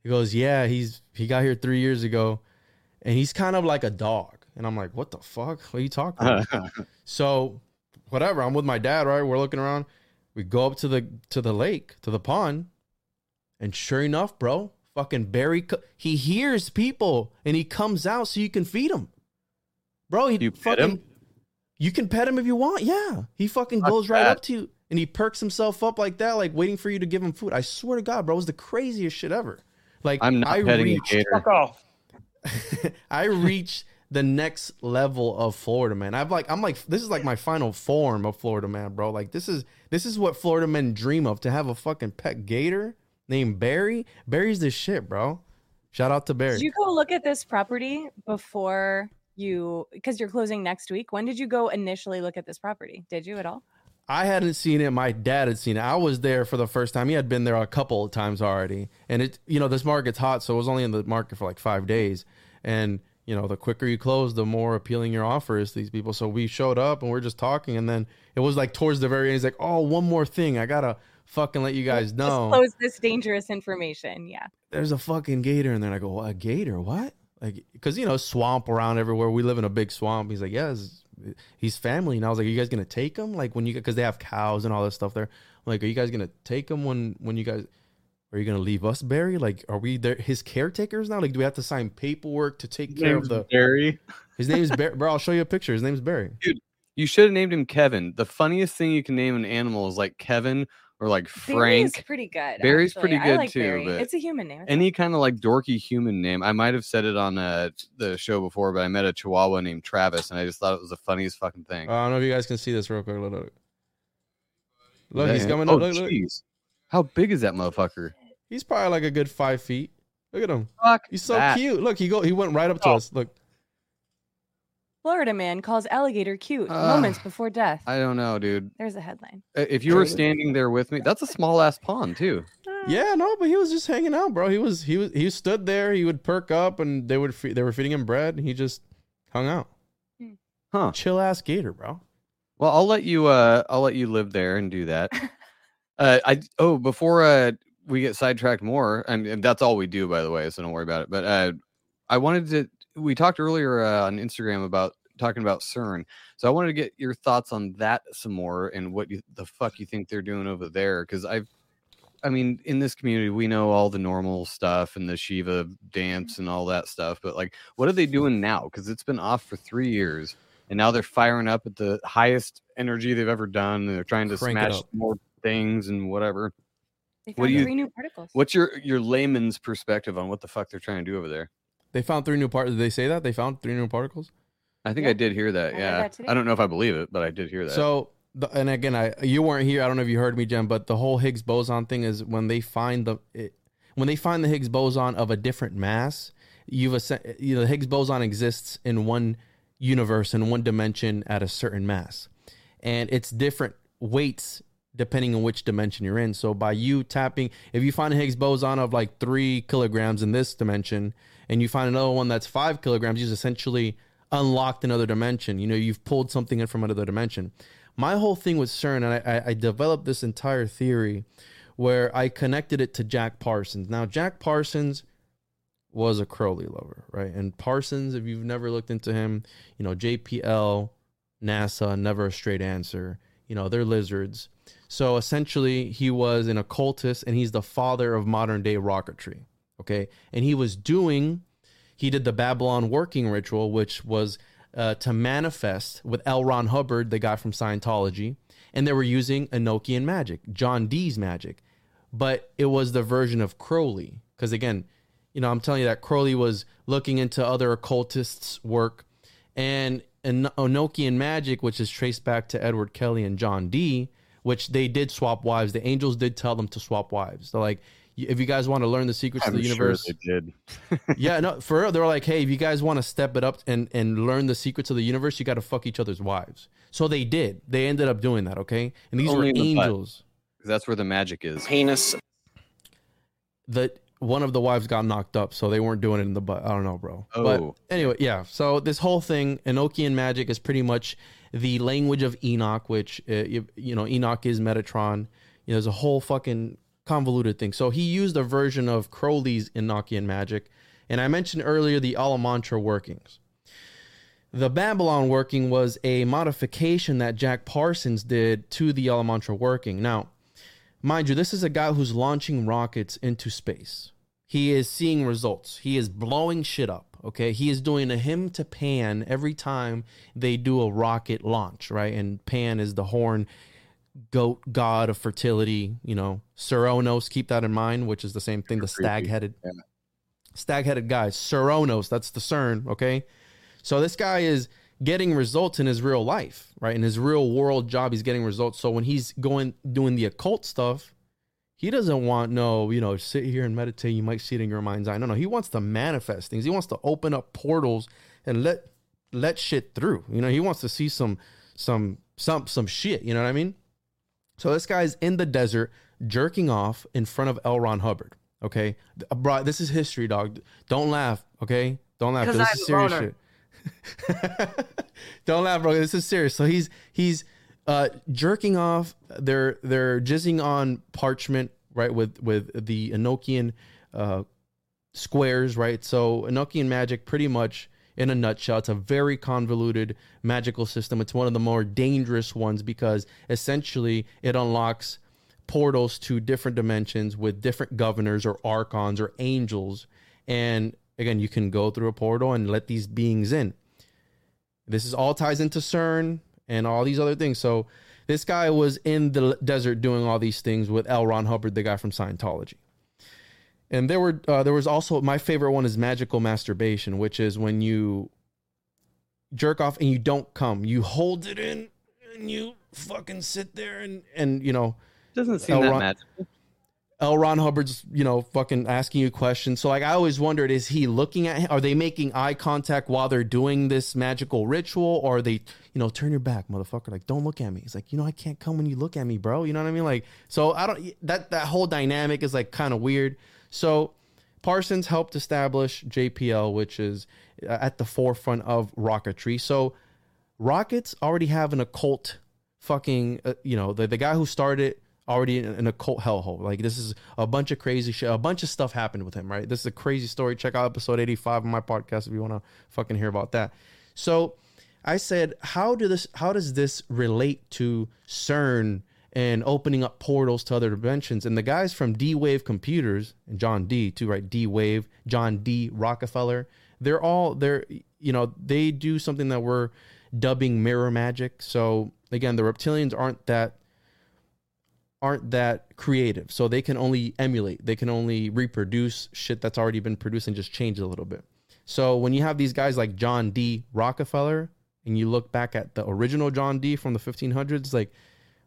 He goes, yeah, he's he got here three years ago. And he's kind of like a dog. And I'm like, what the fuck? What are you talking about? <laughs> So, whatever. I'm with my dad, right? We're looking around. We go up to the to the lake, to the pond, and sure enough, bro, fucking Barry, he hears people and he comes out so you can feed him, bro. He You pet fucking, him? You can pet him if you want. Yeah, he fucking Fuck goes right up to you and he perks himself up like that, like waiting for you to give him food. I swear to God, bro, it was the craziest shit ever. Like I'm not I petting reached, a gator. <laughs> I reached the next level of Florida man. I've like I'm like this is like my final form of Florida man, bro. Like this is this is what Florida men dream of to have a fucking pet gator named Barry. Barry's the shit, bro. Shout out to Barry. Did you go look at this property before you because you're closing next week? When did you go initially look at this property? Did you at all? I hadn't seen it. My dad had seen it. I was there for the first time. He had been there a couple of times already. And it, you know, this market's hot, so it was only in the market for like five days. And you know, the quicker you close, the more appealing your offer is to these people. So we showed up and we're just talking, and then it was like towards the very end. He's like, "Oh, one more thing, I gotta fucking let you guys know." Disclose this dangerous information. Yeah. there's a fucking gator in there. And I go, "What, a gator? What? Like, because you know, swamp around everywhere. We live in a big swamp. He's like, yeah, he's family. And I was like, are you guys gonna take him? Like when you because they have cows and all this stuff there. I'm like, are you guys gonna take him when when you guys? Are you gonna leave us, Barry? Like, are we there, his caretakers now? Like, do we have to sign paperwork to take care of the? Barry. <laughs> His name is Barry. Bro, I'll show you a picture. His name is Barry. You should have named him Kevin. The funniest thing you can name an animal is like Kevin or like Barry is Frank. pretty good. Barry's actually. pretty I good like too, Barry. but It's a human name. Any kind of like dorky human name. I might have said it on uh, the show before, but I met a Chihuahua named Travis, and I just thought it was the funniest fucking thing. I don't know if you guys can see this real quick. Look, look. Look, That he's him? coming Oh, up. Look, look. jeez. How big is that motherfucker? He's probably like a good five feet. Look at him. Fuck He's so that. cute. Look, he go. He went right up to Oh. us. Look. Florida man calls alligator cute Ah, moments before death. I don't know, dude. There's a headline. Uh, If you were standing there with me, that's a small ass pond too. Yeah, no, but he was just hanging out, bro. He was he was he stood there. He would perk up, and they would fe- they were feeding him bread, and he just hung out. Huh. Chill ass gator, bro. Well, I'll let you. Uh, I'll let you live there and do that. <laughs> uh, I oh before uh we get sidetracked more, and, and that's all we do, by the way. So don't worry about it. But uh, I wanted to. We talked earlier uh, on Instagram about talking about CERN, so I wanted to get your thoughts on that some more and what you, the fuck you think they're doing over there. Because I've, I mean, in this community, we know all the normal stuff and the Shiva dance and all that stuff, but like, what are they doing now? Because it's been off for three years and now they're firing up at the highest energy they've ever done. And they're trying to Crank smash more things and whatever. They What found do you- three new particles. What's your your layman's perspective on what the fuck they're trying to do over there? They found three new particles. Did they say that they found three new particles? I think Yeah. I did hear that. I yeah, that. I don't know if I believe it, but I did hear that. So, the, and again, I you weren't here. I don't know if you heard me, Jen, but the whole Higgs boson thing is when they find the it, when they find the Higgs boson of a different mass, you've you know the Higgs boson exists in one universe in one dimension at a certain mass, and it's different weights depending on which dimension you're in. So by you tapping, if you find a Higgs boson of like three kilograms in this dimension, and you find another one that's five kilograms, you've essentially unlocked another dimension. You know, you've pulled something in from another dimension. My whole thing with CERN, and I, I, developed this entire theory where I connected it to Jack Parsons. Now, Jack Parsons was a Crowley lover, right? And Parsons, if you've never looked into him, you know, JPL, NASA, never a straight answer. You know, they're lizards. So essentially, he was an occultist and he's the father of modern day rocketry. Okay. And he was doing, he did the Babylon working ritual, which was uh, to manifest with L. Ron Hubbard, the guy from Scientology. And they were using Enochian magic, John Dee's magic. But it was the version of Crowley. Because again, you know, I'm telling you that Crowley was looking into other occultists' work. And En- Enochian magic, which is traced back to Edward Kelly and John Dee, which they did swap wives. The angels did tell them to swap wives. They're like, "Y- if you guys want to learn the secrets of I'm the sure universe, they did. <laughs> <laughs> yeah, no, for real. They were like, hey, if you guys want to step it up and and learn the secrets of the universe, you got to fuck each other's wives. So they did. They ended up doing that. Okay, and these Only were in the butt. angels. That's where the magic is. Penis. that one of the wives got knocked up, so they weren't doing it in the butt. I don't know, bro. But Oh. anyway, yeah. So this whole thing, Enochian magic, is pretty much the language of Enoch, which uh, you, you know Enoch is Metatron. You know, there's a whole fucking convoluted thing. So he used a version of Crowley's Enochian magic, and I mentioned earlier the Amalantrah workings. The Babylon working was a modification that Jack Parsons did to the Amalantrah working. Now, mind you, this is a guy who's launching rockets into space. He is seeing results. He is blowing shit up. Okay. He is doing a hymn to Pan every time they do a rocket launch, right? And Pan is the horn goat god of fertility, you know, Cernunnos, keep that in mind, which is the same thing, the stag headed Yeah. stag headed guy, Cernunnos, that's the CERN, okay? So this guy is getting results in his real life, right? In his real world job, he's getting results. So when he's going doing the occult stuff, he doesn't want no, you know, sit here and meditate. You might see it in your mind's eye. No, no, he wants to manifest things. He wants to open up portals and let let shit through. You know, he wants to see some some some some shit. You know what I mean? So this guy's in the desert jerking off in front of L. Ron Hubbard. Okay, Uh, bro, this is history, dog. Don't laugh. Okay, don't laugh. This is serious shit. <laughs> Don't laugh, bro. This is serious. So he's he's uh, jerking off. They're they're jizzing on parchment, right? With with the Enochian uh, squares, right? So Enochian magic, pretty much in a nutshell, it's a very convoluted magical system. It's one of the more dangerous ones because essentially it unlocks portals to different dimensions with different governors or archons or angels. And again, you can go through a portal and let these beings in. This is all ties into CERN and all these other things. So this guy was in the desert doing all these things with L. Ron Hubbard, the guy from Scientology. And there were uh, there was also my favorite one is magical masturbation, which is when you jerk off and you don't come, you hold it in and you fucking sit there and and you know Doesn't seem Oh, that Ron- magical. L. Ron Hubbard's, you know, fucking asking you questions. So like I always wondered, is he looking at him? Are they making eye contact while they're doing this magical ritual? Or are they, you know, turn your back, motherfucker? Like, don't look at me. He's like, you know, I can't come when you look at me, bro. You know what I mean? Like, so I don't that that whole dynamic is like kind of weird. So Parsons helped establish JPL, which is uh, at the forefront of rocketry. So rockets already have an occult fucking, uh, you know, the, the guy who started already in an occult hellhole. Like this is a bunch of crazy shit. A bunch of stuff happened with him, right? This is a crazy story. Check out episode 85 of my podcast if you want to fucking hear about that. So I said, how do this how does this relate to CERN and opening up portals to other dimensions? And the guys from D Wave Computers and John D too, right? D Wave, John D Rockefeller, they're all they're you know, they do something that we're dubbing mirror magic. So again, the reptilians aren't that aren't that creative. So they can only emulate, they can only reproduce shit that's already been produced and just change it a little bit. So when you have these guys like John D. Rockefeller and you look back at the original John Dee from the 1500s, like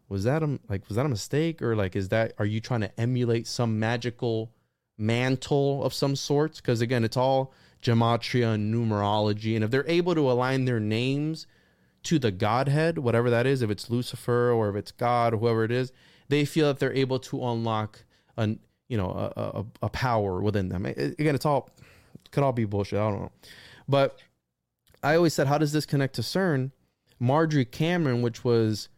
was that a like was that a mistake or like is that are you trying to emulate some magical mantle of some sorts? Because again, it's all gematria and numerology, and if they're able to align their names to the Godhead, whatever that is, if it's Lucifer or if it's God or whoever it is, they feel that they're able to unlock an you know a, a, a power within them. It- again, it's all could all be bullshit. I don't know, but I always said, how does this connect to CERN? Marjorie Cameron, which was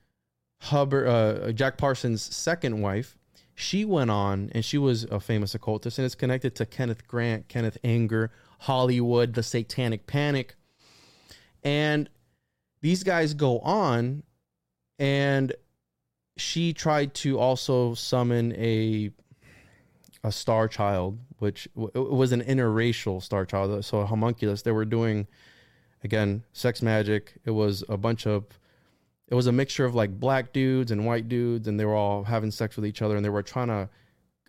Hubbard, uh, Jack Parsons' second wife, she went on and she was a famous occultist, and it's connected to Kenneth Grant, Kenneth Anger, Hollywood, the Satanic Panic, and these guys go on, and she tried to also summon a a star child, which w- was an interracial star child, so a homunculus. They were doing again sex magic. It was a bunch of it was a mixture of like black dudes and white dudes, and they were all having sex with each other, and they were trying to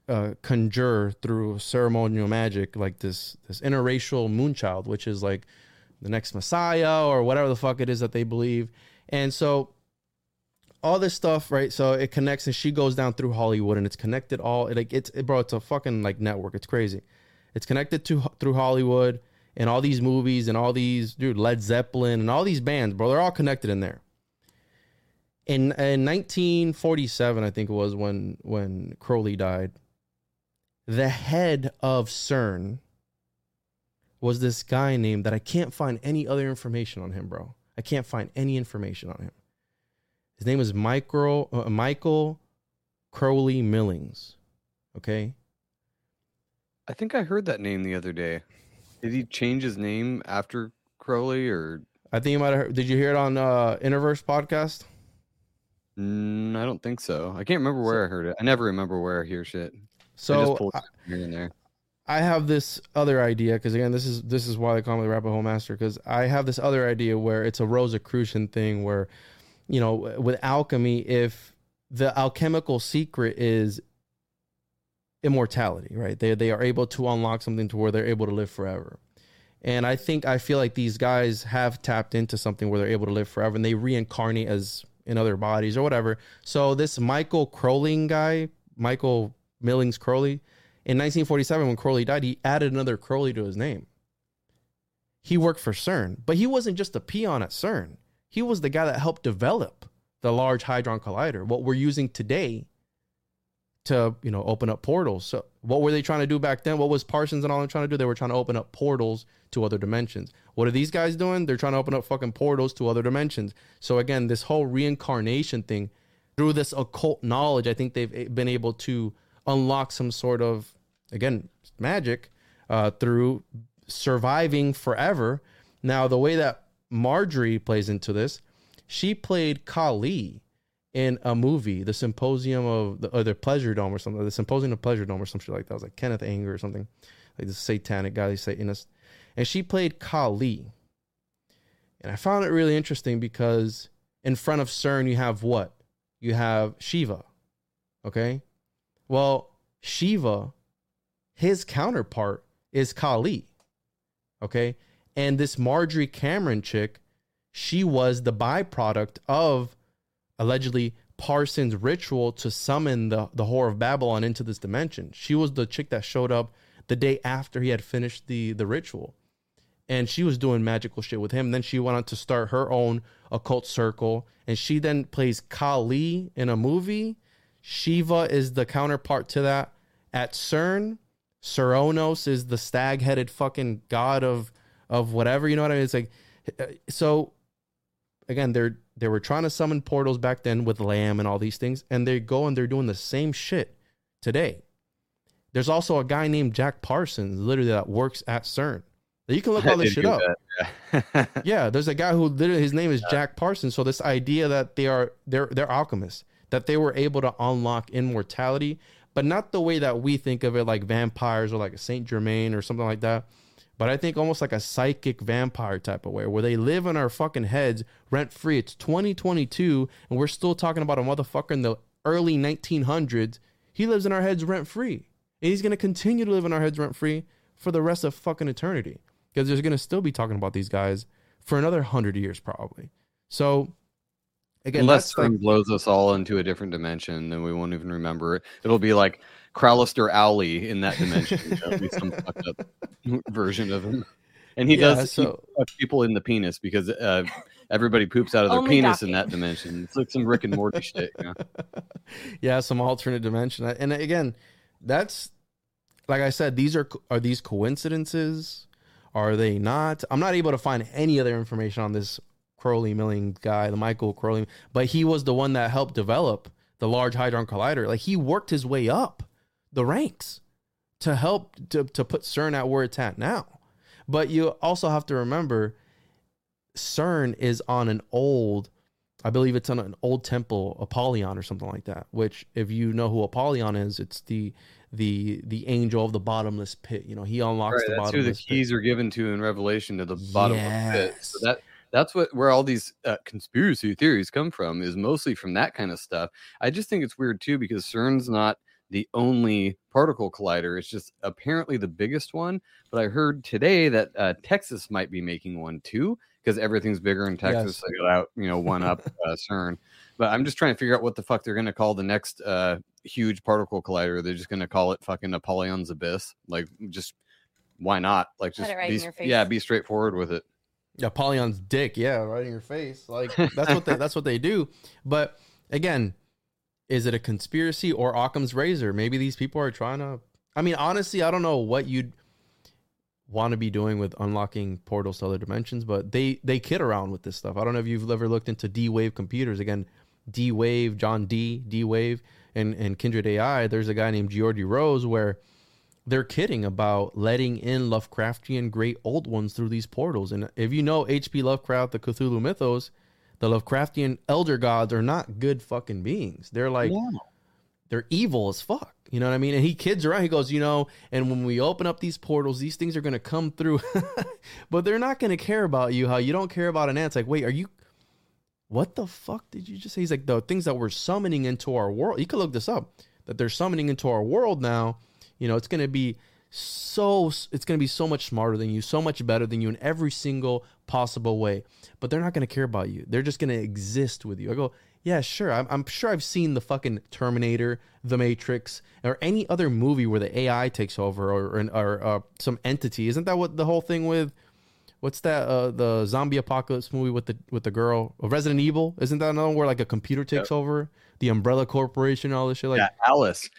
uh, conjure through ceremonial magic like this this interracial moonchild, which is like the next Messiah or whatever the fuck it is that they believe. And so all this stuff, right? So it connects and she goes down through Hollywood and it's connected all it like it's it, bro, it's a fucking like network. It's crazy. It's connected to through Hollywood and all these movies and all these dude Led Zeppelin and all these bands, bro. They're all connected in there. In in 1947, I think it was when when Crowley died. The head of CERN was this guy named that I can't find any other information on him, bro. I can't find any information on him. His name is Michael uh, Michael Crowley Millings. Okay, I think I heard that name the other day. Did he change his name after Crowley or I think you might have. Heard, did you hear it on uh, Interverse podcast? Mm, I don't think so. I can't remember where I heard it. I never remember where I hear shit. I So just I, here and there. I have this other idea because again, this is this is why they call me the Rabbit Master because I have this other idea where it's a Rosicrucian thing where, you know, with alchemy, if the alchemical secret is immortality, right? They they are able to unlock something to where they're able to live forever. And I think I feel like these guys have tapped into something where they're able to live forever and they reincarnate as in other bodies or whatever. So this Michael Crowley guy, Michael Millings Crowley, in 1947 when Crowley died, he added another Crowley to his name. He worked for CERN, but he wasn't just a peon at CERN. He was the guy that helped develop the Large Hadron Collider, what we're using today to, you know, open up portals. So what were they trying to do back then? What was Parsons and all them trying to do? They were trying to open up portals to other dimensions. What are these guys doing? They're trying to open up fucking portals to other dimensions. So again, this whole reincarnation thing, through this occult knowledge, I think they've been able to unlock some sort of again magic uh, through surviving forever. Now, the way that Marjorie plays into this, she played Kali in a movie, The Symposium of the, or the Pleasure Dome or something, the Symposium of Pleasure Dome or some shit like that. It was like Kenneth Anger or something, like this satanic guy, these Satanist, and she played Kali. And I found it really interesting because in front of CERN you have what? You have Shiva. Okay, well Shiva, his counterpart is Kali. Okay. And this Marjorie Cameron chick, she was the byproduct of allegedly Parsons' ritual to summon the the whore of Babylon into this dimension. She was the chick that showed up the day after he had finished the the ritual, and she was doing magical shit with him. Then she went on to start her own occult circle, and she then plays Kali in a movie. Shiva is the counterpart to that at CERN. Cernunnos is the stag-headed fucking god of of whatever. You know what I mean? It's like uh, so. Again, they're they were trying to summon portals back then with Lam and all these things, and they go and they're doing the same shit today. There's also a guy named Jack Parsons, literally that works at CERN. You can look all this shit up. yeah. <laughs> Yeah, there's a guy who literally his name is Jack Parsons. So this idea that they are they're they're alchemists, that they were able to unlock immortality, but not the way that we think of it, like vampires or like a Saint Germain or something like that. But I think almost like a psychic vampire type of way, where they live in our fucking heads rent free. It's 2022, and we're still talking about a motherfucker in the early 1900s. He lives in our heads rent free, and he's gonna continue to live in our heads rent free for the rest of fucking eternity because there's gonna still be talking about these guys for another hundred years probably. So again, Unless that's like- blows us all into a different dimension, then we won't even remember it. It'll be like Crowlister Owly in that dimension, <laughs> be some fucked up version of him. And he Yeah, does so- he people in the penis because uh, everybody poops out of their Only penis in that dimension. It's like some Rick and Morty shit. You know? <laughs> yeah, some alternate dimension. And again, that's like I said, these are are these coincidences? Are they not? I'm not able to find any other information on this Crowley Milling guy, the Michael Crowley, but he was the one that helped develop the Large Hadron Collider. Like he worked his way up the ranks to help to, to put CERN at where it's at now. But you also have to remember CERN is on an old, I believe it's on an old temple, Apollyon or something like that. Which, if you know who Apollyon is, it's the the the angel of the bottomless pit. You know, he unlocks Right, the that's who the bottomless pit. keys are given to in Revelation to the bottom of the pit. So Yes. that that's what where all these uh, conspiracy theories come from is mostly from that kind of stuff. I just think it's weird too because CERN's not the only particle collider. It's just apparently the biggest one. But I heard today that uh, Texas might be making one too because everything's bigger in Texas. Yes. So got out, you know, one up uh, CERN. But I'm just trying to figure out what the fuck they're going to call the next uh, huge particle collider. They're just going to call it fucking Apollyon's Abyss. Like, just why not? Like, just right be, in your face. yeah, be straightforward with it. Napoleon's dick, yeah, right in your face. Like <laughs> that's what they that's what they do. But again, is it a conspiracy or Occam's razor? Maybe these people are trying to. I mean, honestly, I don't know what you'd want to be doing with unlocking portals to other dimensions, but they they kid around with this stuff. I don't know if you've ever looked into D Wave computers. Again, D Wave, John D, D Wave, and and Kindred AI. There's a guy named Geordie Rose where they're kidding about letting in Lovecraftian great old ones through these portals. And if you know H.P. Lovecraft, the Cthulhu mythos, the Lovecraftian elder gods are not good fucking beings. They're like they're evil as fuck. You know what I mean? And he kids around. He goes, you know, and when we open up these portals, these things are gonna come through, <laughs> but they're not gonna care about you. How you don't care about an ant? It's like, wait, are you? What the fuck did you just say? He's like the things that we're summoning into our world. You could look this up. That they're summoning into our world now. You know, it's gonna be so. It's gonna be so much smarter than you, so much better than you in every single possible way. But they're not gonna care about you. They're just gonna exist with you. I go, yeah, sure. I'm, I'm sure I've seen the fucking Terminator, The Matrix, or any other movie where the AI takes over or or, or uh, some entity. Isn't that what the whole thing with? What's that? Uh, the zombie apocalypse movie with the with the girl, uh, Resident Evil. Isn't that another one where like a computer takes over the Umbrella Corporation, all this shit? Like, yeah, Alice,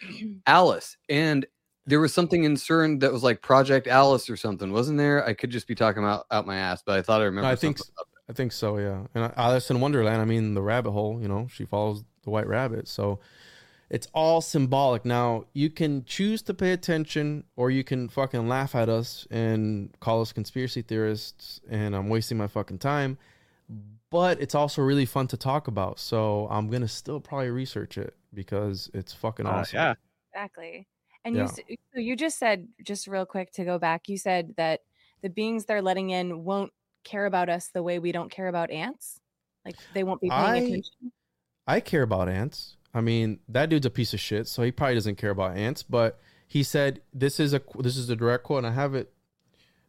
Alice, and there was something in CERN that was like Project Alice or something, wasn't there? I could just be talking about out my ass, but I thought I remember. I think I think so, yeah. And Alice in Wonderland, I mean, the rabbit hole, you know, she follows the white rabbit. So it's all symbolic. Now, you can choose to pay attention or you can fucking laugh at us and call us conspiracy theorists and I'm wasting my fucking time. But it's also really fun to talk about. So I'm going to still probably research it because it's fucking Uh, awesome. yeah. Exactly. And Yeah. you, you just said just real quick to go back, you said that the beings they're letting in won't care about us the way we don't care about ants. Like they won't be paying I- attention. I care about ants. I mean, that dude's a piece of shit, so he probably doesn't care about ants. But he said this is a this is a direct quote, and I have it.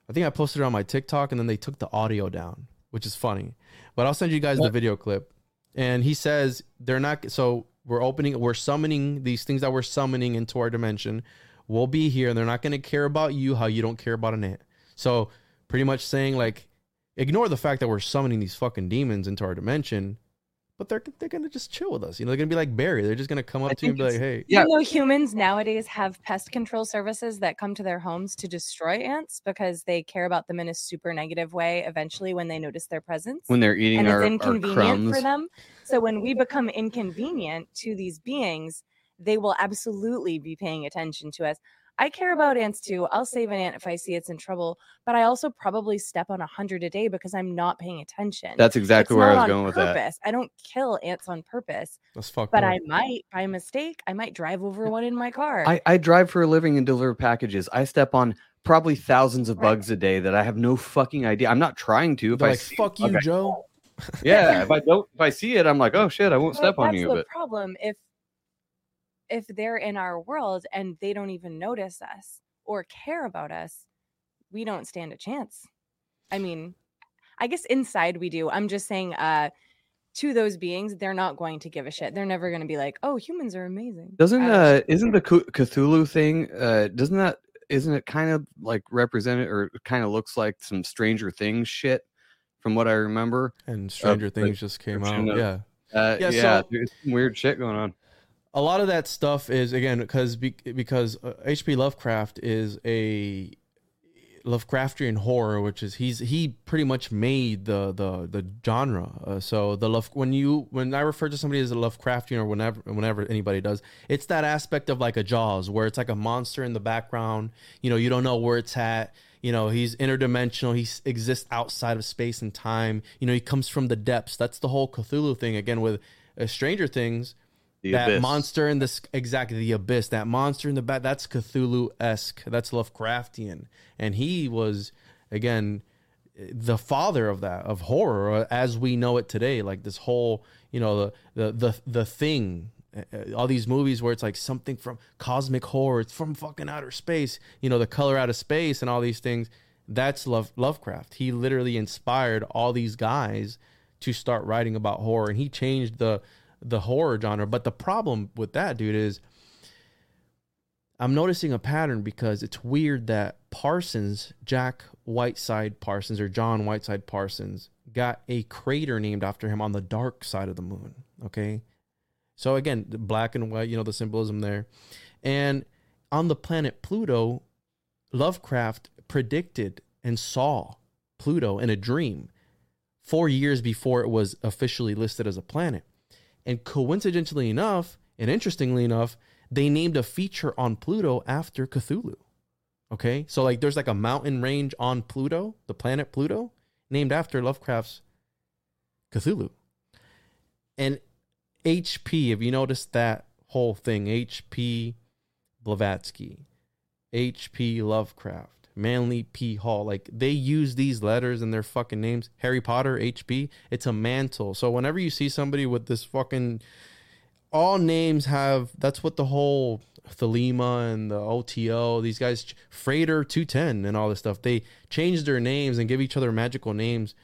I think I posted it on my TikTok, and then they took the audio down, which is funny. But I'll send you guys the video clip. and he says they're not. So we're opening, we're summoning these things that we're summoning into our dimension. We'll be here, and they're not going to care about you how you don't care about an ant. So pretty much saying like, ignore the fact that we're summoning these fucking demons into our dimension, but they're they're gonna just chill with us. You know, they're gonna be like Barry. They're just gonna come up I to you and be like, hey, Yeah. Even though humans nowadays have pest control services that come to their homes to destroy ants because they care about them in a super negative way eventually when they notice their presence. when they're eating and our, it's our inconvenient crumbs. for them. So when we become inconvenient to these beings, they will absolutely be paying attention to us. I care about ants too. I'll save an ant if I see it's in trouble, but I also probably step on a hundred a day because I'm not paying attention. That's exactly It's where I was on going with that. purpose. I don't kill ants on purpose, that's fucked but up. I might by mistake. I might drive over one in my car. I, I drive for a living and deliver packages. I step on probably thousands of Right. bugs a day that I have no fucking idea. I'm not trying to. If They're I like, see, fuck you, okay. Joe. yeah, <laughs> if I don't, if I see it, I'm like, oh shit, I won't But step on you. that's the But problem if if they're in our world and they don't even notice us or care about us, we don't stand a chance. I mean, I guess inside we do. I'm just saying uh to those beings, they're not going to give a shit. They're never going to be like, "Oh, humans are amazing." doesn't uh isn't the Cthulhu thing uh doesn't that isn't it kind of like represented or kind of looks like some Stranger Things shit from what I remember? And Stranger like, Things just came out. of- Yeah. Uh, Yeah, yeah, so- there's some weird shit going on. A lot of that stuff is again because because uh, H.P. Lovecraft is a Lovecraftian horror, which is he's he pretty much made the the the genre. Uh, so the love when you when I refer to somebody as a Lovecraftian or whenever whenever anybody does, it's that aspect of like a Jaws where it's like a monster in the background. You know, you don't know where it's at. You know, he's interdimensional. He exists outside of space and time. You know, he comes from the depths. That's the whole Cthulhu thing. Again, with uh, Stranger Things, The that abyss. monster in this exactly the abyss that monster in the back that's cthulhu-esque that's lovecraftian. And he was again the father of that of horror as we know it today. Like this whole you know the the the, the thing uh, all these movies where it's like something from cosmic horror it's from fucking outer space you know the color out of space and all these things. That's love lovecraft. He literally inspired all these guys to start writing about horror and he changed the the horror genre but the problem with that dude is i'm noticing a pattern because it's weird that parsons jack whiteside parsons or john whiteside parsons got a crater named after him on the dark side of the moon okay? So again black and white you know the symbolism there. And on the planet pluto lovecraft predicted and saw pluto in a dream four years before it was officially listed as a planet and coincidentally enough, and interestingly enough, they named a feature on Pluto after Cthulhu. Okay? So like there's like a mountain range on Pluto, the planet Pluto, named after Lovecraft's Cthulhu. And HP, if you notice that whole thing, HP Blavatsky, HP Lovecraft, Manly P. Hall, like they use these letters in their fucking names. Harry Potter, HP, it's a mantle. So whenever you see somebody with this fucking all names have that's what the whole Thelema and the OTO, these guys Frater 210 and all this stuff. They change their names and give each other magical names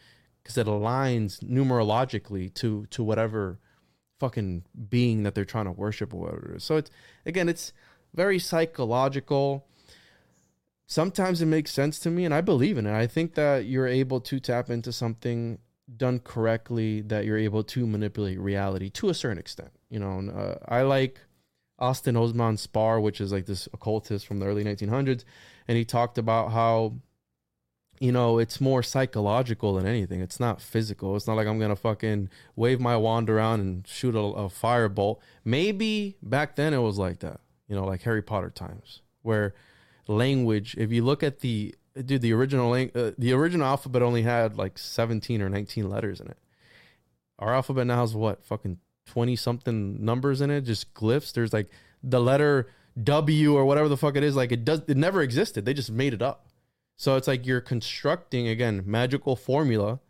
because it aligns numerologically to to whatever fucking being that they're trying to worship or whatever. So it's again, it's very psychological. Sometimes it makes sense to me, and I believe in it. I think that you're able to tap into something done correctly, that you're able to manipulate reality to a certain extent. You know, and, uh, I like Austin Osman Spare, which is like this occultist from the early 1900s, and he talked about how you know, it's more psychological than anything. It's not physical. It's not like I'm gonna fucking wave my wand around and shoot a, a firebolt. Maybe back then it was like that, you know, like Harry Potter times, where language. If you look at the dude, the original lang- uh, the original alphabet only had like 17 or 19 letters in it. Our alphabet now has what fucking 20 something numbers in it, just glyphs. There's like the letter W or whatever the fuck it is. Like it does, it never existed. They just made it up. So it's like you're constructing again magical formula.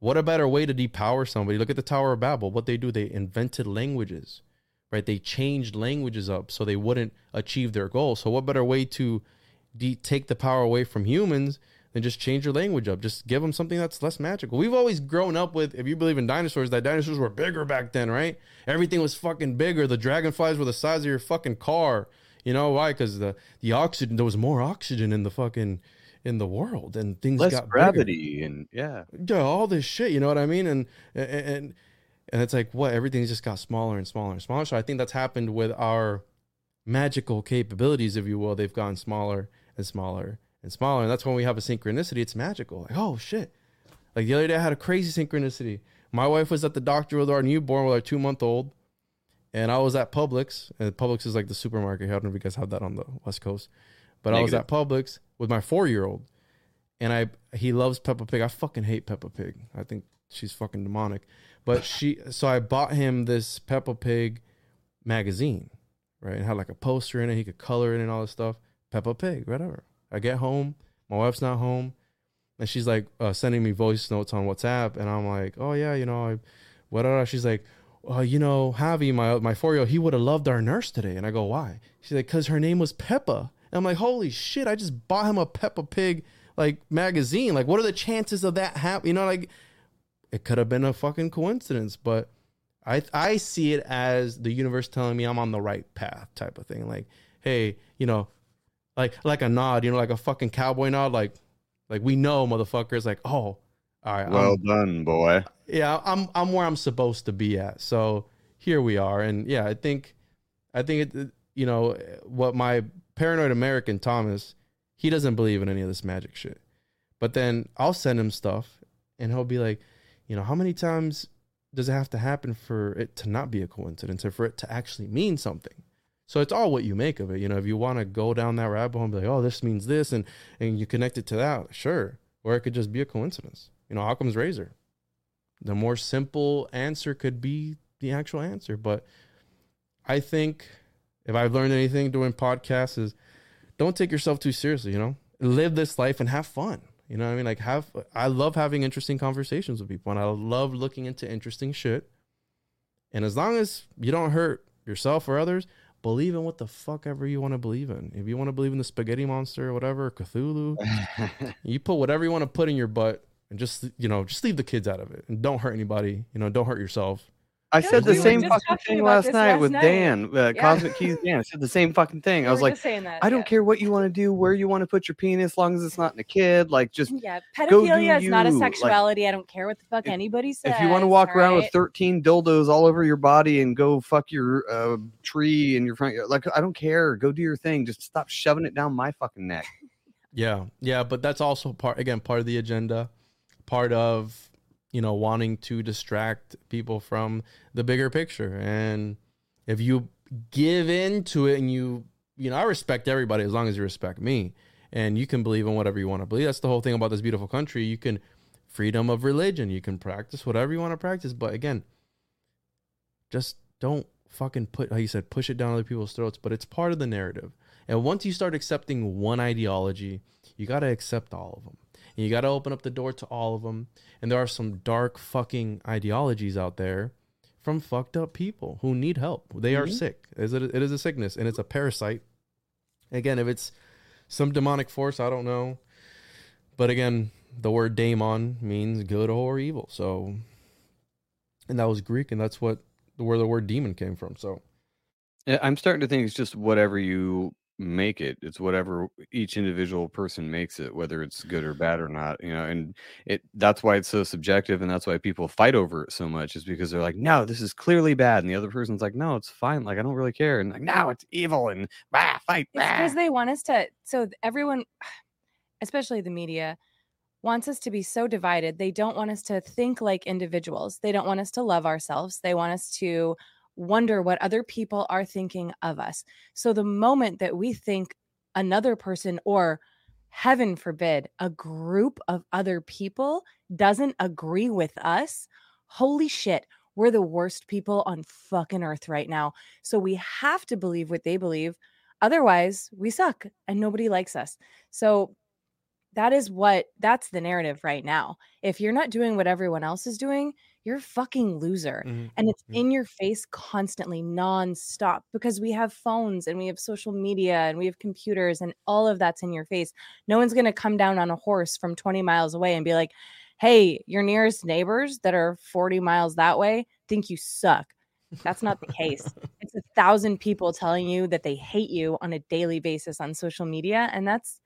What a better way to depower somebody? Look at the Tower of Babel. What they do, they invented languages, right? They changed languages up so they wouldn't achieve their goal. So what better way to de- take the power away from humans than just change your language up. Just give them something that's less magical. We've always grown up with, if you believe in dinosaurs, that dinosaurs were bigger back then, right? Everything was fucking bigger. The dragonflies were the size of your fucking car. You know why? Because the the oxygen, there was more oxygen in the fucking in the world, and things Less got bigger gravity and yeah. yeah, all this shit, you know what I mean? And and and it's like what everything's just got smaller and smaller and smaller. So I think that's happened with our magical capabilities, if you will. They've gotten smaller and smaller and smaller, and that's when we have a synchronicity. It's magical. Like oh shit! Like the other day, I had a crazy synchronicity. My wife was at the doctor with our newborn, with our two month old, and I was at Publix. And Publix is like the supermarket. I don't know if you guys have that on the West Coast, but I was at Publix with my four year old, and I he loves Peppa Pig. I fucking hate Peppa Pig. I think she's fucking demonic. But she, so I bought him this Peppa Pig magazine, right? It had like a poster in it. He could color it and all this stuff. Peppa Pig, whatever. I get home, my wife's not home, and she's like uh, sending me voice notes on WhatsApp, and I'm like, oh yeah, you know, I, whatever. She's like, uh, you know, Javi, my my four year old, he would have loved our nurse today, and I go, why? She's like, cause her name was Peppa. And I'm like, holy shit! I just bought him a Peppa Pig like magazine. Like, what are the chances of that happening? You know, like it could have been a fucking coincidence, but I I see it as the universe telling me I'm on the right path, type of thing. Like, hey, you know, like like a nod, you know, like a fucking cowboy nod, like like we know, motherfuckers. Like, oh, all right, I'm- Well done, boy. yeah, I'm I'm where I'm supposed to be at. So here we are, and yeah, I think I think it, you know what my paranoid American Thomas, he doesn't believe in any of this magic shit. But then I'll send him stuff, and he'll be like, you know, how many times does it have to happen for it to not be a coincidence or for it to actually mean something? So it's all what you make of it. You know, if you want to go down that rabbit hole and be like, oh, this means this, and and you connect it to that, sure. Or it could just be a coincidence. You know, Occam's razor the more simple answer could be the actual answer. But I think if I've learned anything doing podcasts is don't take yourself too seriously, you know? Live this life and have fun. You know what I mean? Like have I love having interesting conversations with people and I love looking into interesting shit. And as long as you don't hurt yourself or others, believe in what the fuck ever you want to believe in. If you want to believe in the spaghetti monster or whatever, Cthulhu, <laughs> you put whatever you want to put in your butt and just you know just leave the kids out of it and don't hurt anybody you know don't hurt yourself I said the we same fucking thing last night last with night. Dan, uh, Yeah. Cosmic Keys <laughs> Dan. I said the same fucking thing. I was like, saying that. I don't yeah. care what you want to do, where you want to put your penis, as long as it's not in a kid. Like, just Yeah, Go do pedophilia is not a you, like, sexuality. I don't care what the fuck if- anybody says. if you want to walk around with 13 dildos all over your body and go fuck your uh, tree in your front yard, like, I don't care. Go do your thing. Just stop shoving it down my fucking neck. <laughs> yeah yeah but that's also part again part of the agenda part of you know wanting to distract people from the bigger picture. And if you give in to it and you you know i respect everybody as long as you respect me. And you can believe in whatever you want to believe. That's the whole thing about this beautiful country. You can freedom of religion you can practice whatever you want to practice. But again just don't fucking put how you said push it down other people's throats. But it's part of the narrative. And once you start accepting one ideology you got to accept all of them and you got to open up the door to all of them and there are some dark fucking ideologies out there from fucked up people who need help. They are Mhm. sick. It is, a, it is a sickness and it's a parasite. Again if it's some demonic force i don't know. But again the word daemon means good or evil. So and that was greek and that's what where the word demon came from. So I'm starting to think it's just whatever you make it. It's whatever each individual person makes it, whether it's good or bad or not. You know, and it that's why it's so subjective, and that's why people fight over it so much. Is because they're like, no, this is clearly bad, and the other person's like, no, it's fine. Like I don't really care, and like, no, it's evil, and bah, fight. Because they want us to. So everyone, <sighs> especially the media, wants us to be so divided. They don't want us to think like individuals. They don't want us to love ourselves. They want us to wonder what other people are thinking of us. So the moment that we think another person or heaven forbid a group of other people doesn't agree with us, holy shit, we're the worst people on fucking earth right now. So we have to believe what they believe. Otherwise, we suck and nobody likes us. So that is what that's the narrative right now. If you're not doing what everyone else is doing, you're a fucking loser. Mhm. And it's Mhm. in your face constantly, nonstop, because we have phones and we have social media and we have computers and all of that's in your face. No one's going to come down on a horse from 20 miles away and be like, hey, your nearest neighbors that are 40 miles that way think you suck. That's not the case. <laughs> It's a thousand people telling you that they hate you on a daily basis on social media. And that's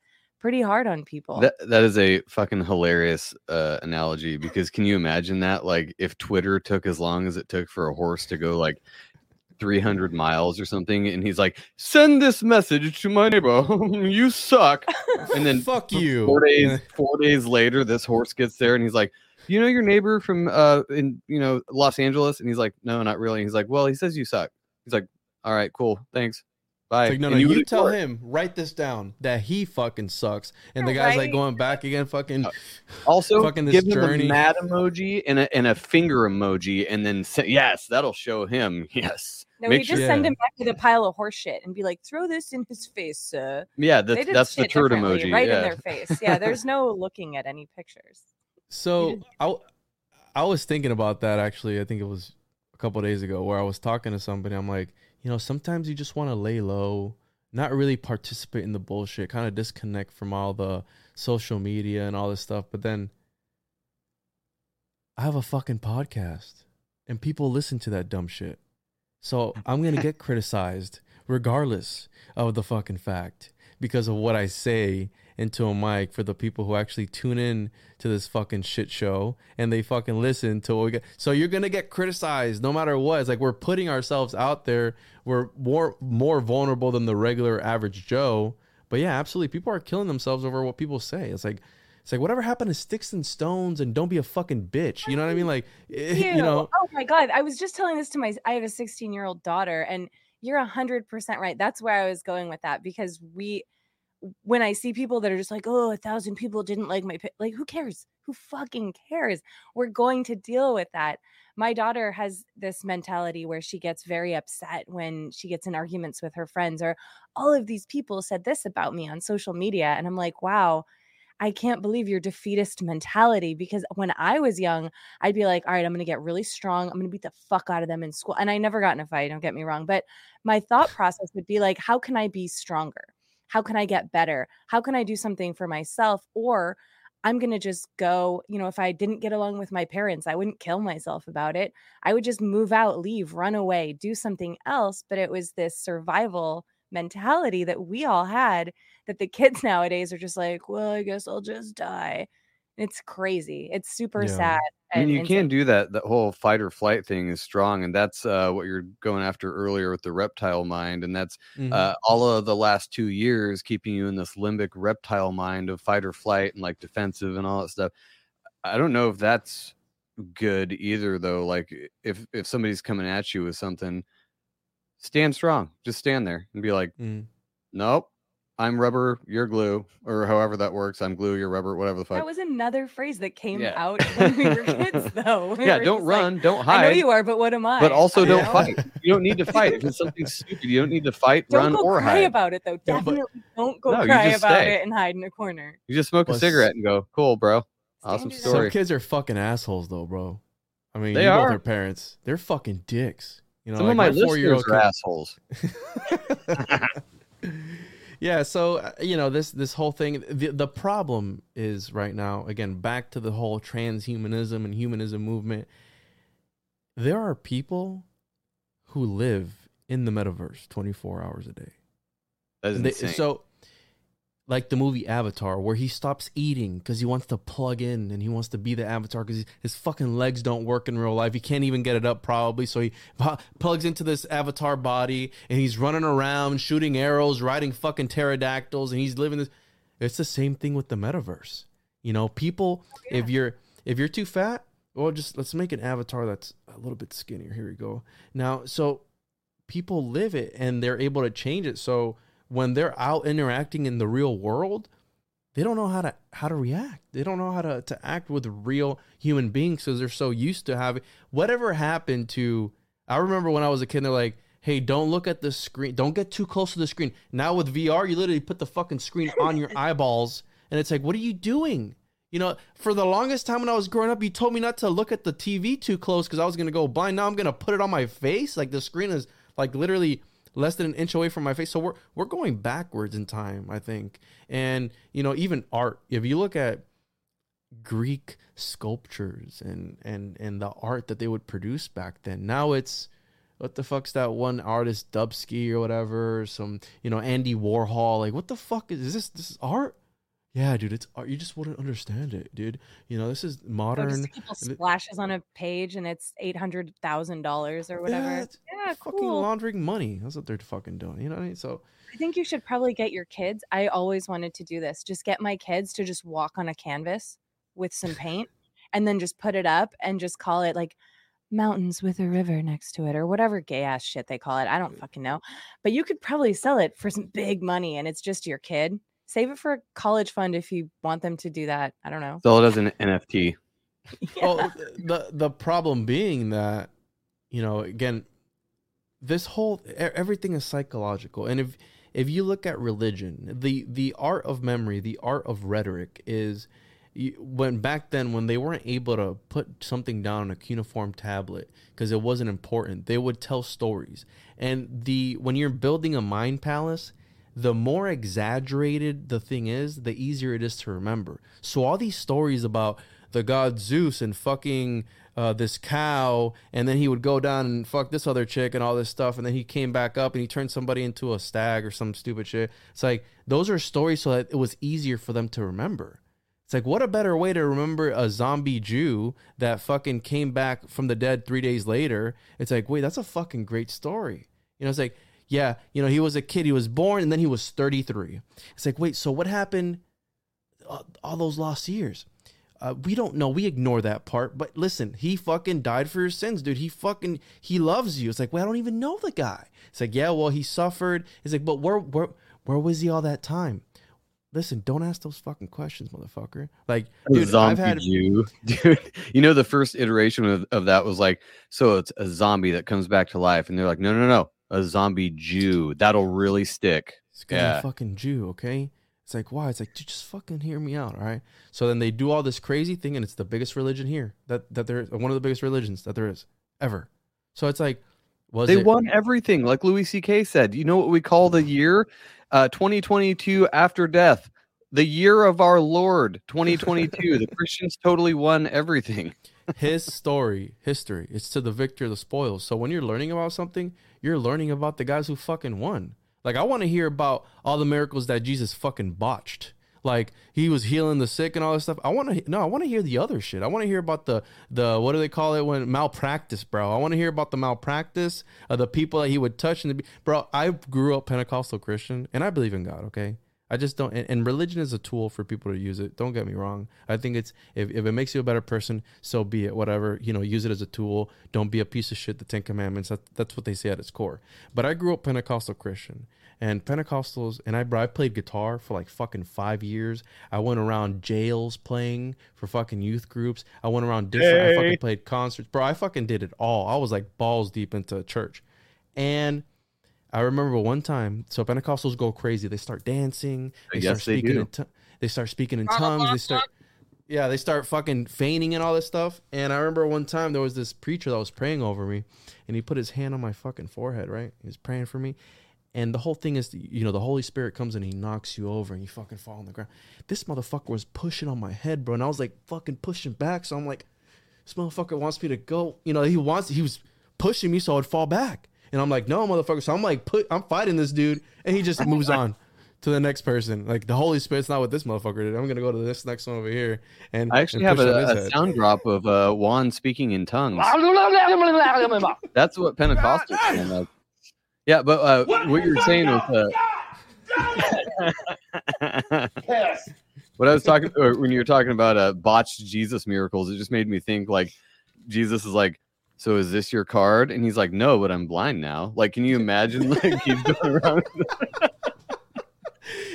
pretty hard on people. That that is a fucking hilarious uh, analogy because can you imagine that? Like if Twitter took as long as it took for a horse to go like 300 miles or something, and he's like, "Send this message to my neighbor. <laughs> you suck." And then <laughs> fuck you. four days <laughs> four days later, this horse gets there, and he's like, "You know your neighbor from uh in you know Los Angeles?" And he's like, "No, not really." He's like, "Well, he says you suck." He's like, "All right, cool, thanks, bye." It's like, no, no, And you, tell ignore him, write this down, that he fucking sucks. And the Yeah, guy's like going back again, fucking. Uh, <laughs> also, fucking this give him journey. a mad emoji and a, and a finger emoji, and then say, yes, that'll show him. <laughs> Yes, no, make we just sure- send him back with a pile of horse shit and be like, throw this in his face, sir. yeah, They that's that's the turd emoji. right yeah. in their face. Yeah, there's no <laughs> looking at any pictures. So I, I was thinking about that actually. I think it was a couple days ago where I was talking to somebody. I'm like, you know, sometimes you just want to lay low, not really participate in the bullshit, kind of disconnect from all the social media and all this stuff. But then I have a fucking podcast and people listen to that dumb shit. So I'm going to get <laughs> criticized regardless of the fucking fact because of what I say into a mic for the people who actually tune in to this fucking shit show and they fucking listen to what we get. So you're gonna get criticized no matter what. It's like we're putting ourselves out there. We're more more vulnerable than the regular average Joe. But yeah, absolutely, people are killing themselves over what people say. It's like it's like whatever happened to sticks and stones and don't be a fucking bitch. You know what I mean? Like <laughs> you know. oh my god, I was just telling this to my. I have a 16 year old daughter, and you're hundred percent right. That's where I was going with that because we, when I see people that are just like, oh, a thousand people didn't like my, pi-" like, who cares? Who fucking cares? We're going to deal with that. My daughter has this mentality where she gets very upset when she gets in arguments with her friends, or all of these people said this about me on social media, and I'm like, wow. I can't believe your defeatist mentality because when I was young, I'd be like, all right, I'm going to get really strong. I'm going to beat the fuck out of them in school. And I never got in a fight, don't get me wrong. But my thought process would be like, how can I be stronger? How can I get better? How can I do something for myself? Or I'm going to just go, you know, if I didn't get along with my parents, I wouldn't kill myself about it. I would just move out, leave, run away, do something else. But it was this survival mentality that we all had that the kids <laughs> nowadays are just like, well, I guess I'll just die. It's crazy. It's super Yeah. sad. I mean, and- you and can do that. That whole fight or flight thing is strong, and that's uh, what you're going after earlier with the reptile mind, and that's mhm. uh, all of the last two years keeping you in this limbic reptile mind of fight or flight and like defensive and all that stuff. I don't know if that's good either, though. Like if if somebody's coming at you with something, stand strong. Just stand there and be like, Mm. nope. I'm rubber, you're glue, or however that works. I'm glue, you're rubber, whatever the fuck. That was another phrase that came Yeah. out when we were <laughs> kids, though. We yeah, don't just like, run, don't hide. I know you are, but what am I? but also I don't know. fight. <laughs> You don't need to fight. If it's something stupid, you don't need to fight, Don't run, go or cry hide. about it, though. Yeah, but- Definitely don't go No, cry about stay. it and hide in a corner. You just smoke a cigarette and go, cool, bro. Awesome Stand your Some kids are fucking assholes though, bro. I mean, They you both are. are parents. They're fucking dicks. You know, Some like of my, listeners four-year-old are assholes. <laughs> yeah so uh, you know this this whole thing the, the problem is right now again back to the whole transhumanism and humanism movement there are people who live in the metaverse 24 hours a day That is And they- insane. so like the movie avatar where he stops eating because he wants to plug in and he wants to be the avatar because his fucking legs don't work in real life. He can't even get it up probably so he plugs into this avatar body and he's running around shooting arrows riding fucking pterodactyls and he's living this it's the same thing with the metaverse. You know people if you're if you're too fat well just let's make an avatar that's a little bit skinnier. Here we go. Now so people live it and they're able to change it. So when they're out interacting in the real world they don't know how to how to react they don't know how to, to act with real human beings because they're so used to having whatever happened to i remember when i was a kid they're like hey don't look at the screen don't get too close to the screen now with vr you literally put the fucking screen on your <laughs> eyeballs and it's like what are you doing You know, for the longest time when I was growing up, you told me not to look at the TV too close because I was gonna go blind. Now I'm gonna put it on my face. Like the screen is like literally less than an inch away from my face. So we're we're going backwards in time, I think. And you know, even art. If you look at Greek sculptures and and and the art that they would produce back then, now it's what the fuck's that one artist Dubsky or whatever, some you know Andy Warhol. Like, what the fuck is, is this? This is art. Yeah, dude, it's art. You just wouldn't understand it, dude. You know, this is modern. couple splashes on a page and it's eight hundred thousand dollars or whatever. Yeah, Yeah, fucking cool. laundering money. That's what they're fucking doing. You know what I mean? So I think you should probably get your kids. I always wanted to do this. Just get my kids to just walk on a canvas with some paint and then just put it up and just call it like mountains with a river next to it or whatever gay ass shit they call it. I don't fucking know. But you could probably sell it for some big money and it's just your kid. Save it for a college fund if you want them to do that. I don't know. Sell it as an NFT. <laughs> well, uh, the the problem being that you know again this whole everything is psychological and if if you look at religion the the art of memory the art of rhetoric is when back then when they weren't able to put something down on a cuneiform tablet because it wasn't important they would tell stories and the when you're building a mind palace the more exaggerated the thing is, the easier it is to remember. So all these stories about the god Zeus and fucking uh, this cow, and then he would go down and fuck this other chick and all this stuff, and then he came back up and he turned somebody into a stag or some stupid shit. It's like those are stories so that it was easier for them to remember. It's like what a better way to remember a zombie Jew that fucking came back from the dead three days later. It's like wait, that's a fucking great story. You know, it's like yeah, you know, he was a kid. He was born and then he was 33. It's like, wait, so what happened uh, all those lost years? Uh, we don't know. We ignore that part. But listen, he fucking died for your sins, dude. He fucking he loves you. It's like, well, I don't even know the guy. It's like, yeah, well, he suffered. It's like, but where where where was he all that time? Listen, don't ask those fucking questions, motherfucker. Like, dude, zombie I've had Jew, <laughs> dude. You know, the first iteration of, of that was like, so it's a zombie that comes back to life, and they're like, no, no, no, a zombie Jew that'll really stick. It's gonna be a fucking Jew, okay? It's like, why? It's like, dude, just fucking hear me out, all right? So then they do all this crazy thing, and it's the biggest religion here that that there one of the biggest religions that there is ever. So it's like, was they it, won everything, like Louis C.K. said. You know what we call the year? Uh, 2022 after death, the year of our Lord, 2022. the <laughs> Christians totally won everything. His story, history. It's to the victor, the spoils. So when you're learning about something, you're learning about the guys who fucking won. Like I want to hear about all the miracles that Jesus fucking botched. Like he was healing the sick and all this stuff. I want to no, I want to hear the other shit. I want to hear about the the what do they call it when malpractice, bro. I want to hear about the malpractice of the people that he would touch and the, bro. I grew up Pentecostal Christian and I believe in God. Okay, I just don't. And, and religion is a tool for people to use it. Don't get me wrong. I think it's if, if it makes you a better person, so be it. Whatever you know, use it as a tool. Don't be a piece of shit. The Ten Commandments. That, that's what they say at its core. But I grew up Pentecostal Christian, and Pentecostals, and I I played guitar for like fucking five years. I went around jails playing for fucking youth groups. I went around different. I fucking played concerts, bro. I fucking did it all. I was like balls deep into church, and I remember one time, so Pentecostals go crazy. They start dancing. They Yes, start they speaking do. in t- they start speaking in tongues. They start yeah, they start fucking feigning and all this stuff. And I remember one time there was this preacher that was praying over me, and he put his hand on my fucking forehead. Right, he was praying for me, and the whole thing is, you know, the Holy Spirit comes and he knocks you over, and you fucking fall on the ground. This motherfucker was pushing on my head, bro, and I was like fucking pushing back. So I'm like, this motherfucker wants me to go. You know, he wants he was pushing me so I'd fall back. And I'm like, no, motherfucker. So I'm like, put I'm fighting this dude. And he just moves on <laughs> to the next person. Like the Holy Spirit's not what this motherfucker did. I'm gonna go to this next one over here. And I actually and have a, a sound drop of uh, Juan speaking in tongues. <laughs> That's what Pentecostals sound like. Yeah, but uh, what you were saying was uh, <laughs> what I was talking or when you were talking about uh, botched Jesus miracles, it just made me think like Jesus is like, so is this your card? And he's like, no, but I'm blind now. Like, can you imagine? <laughs> Like he's going around.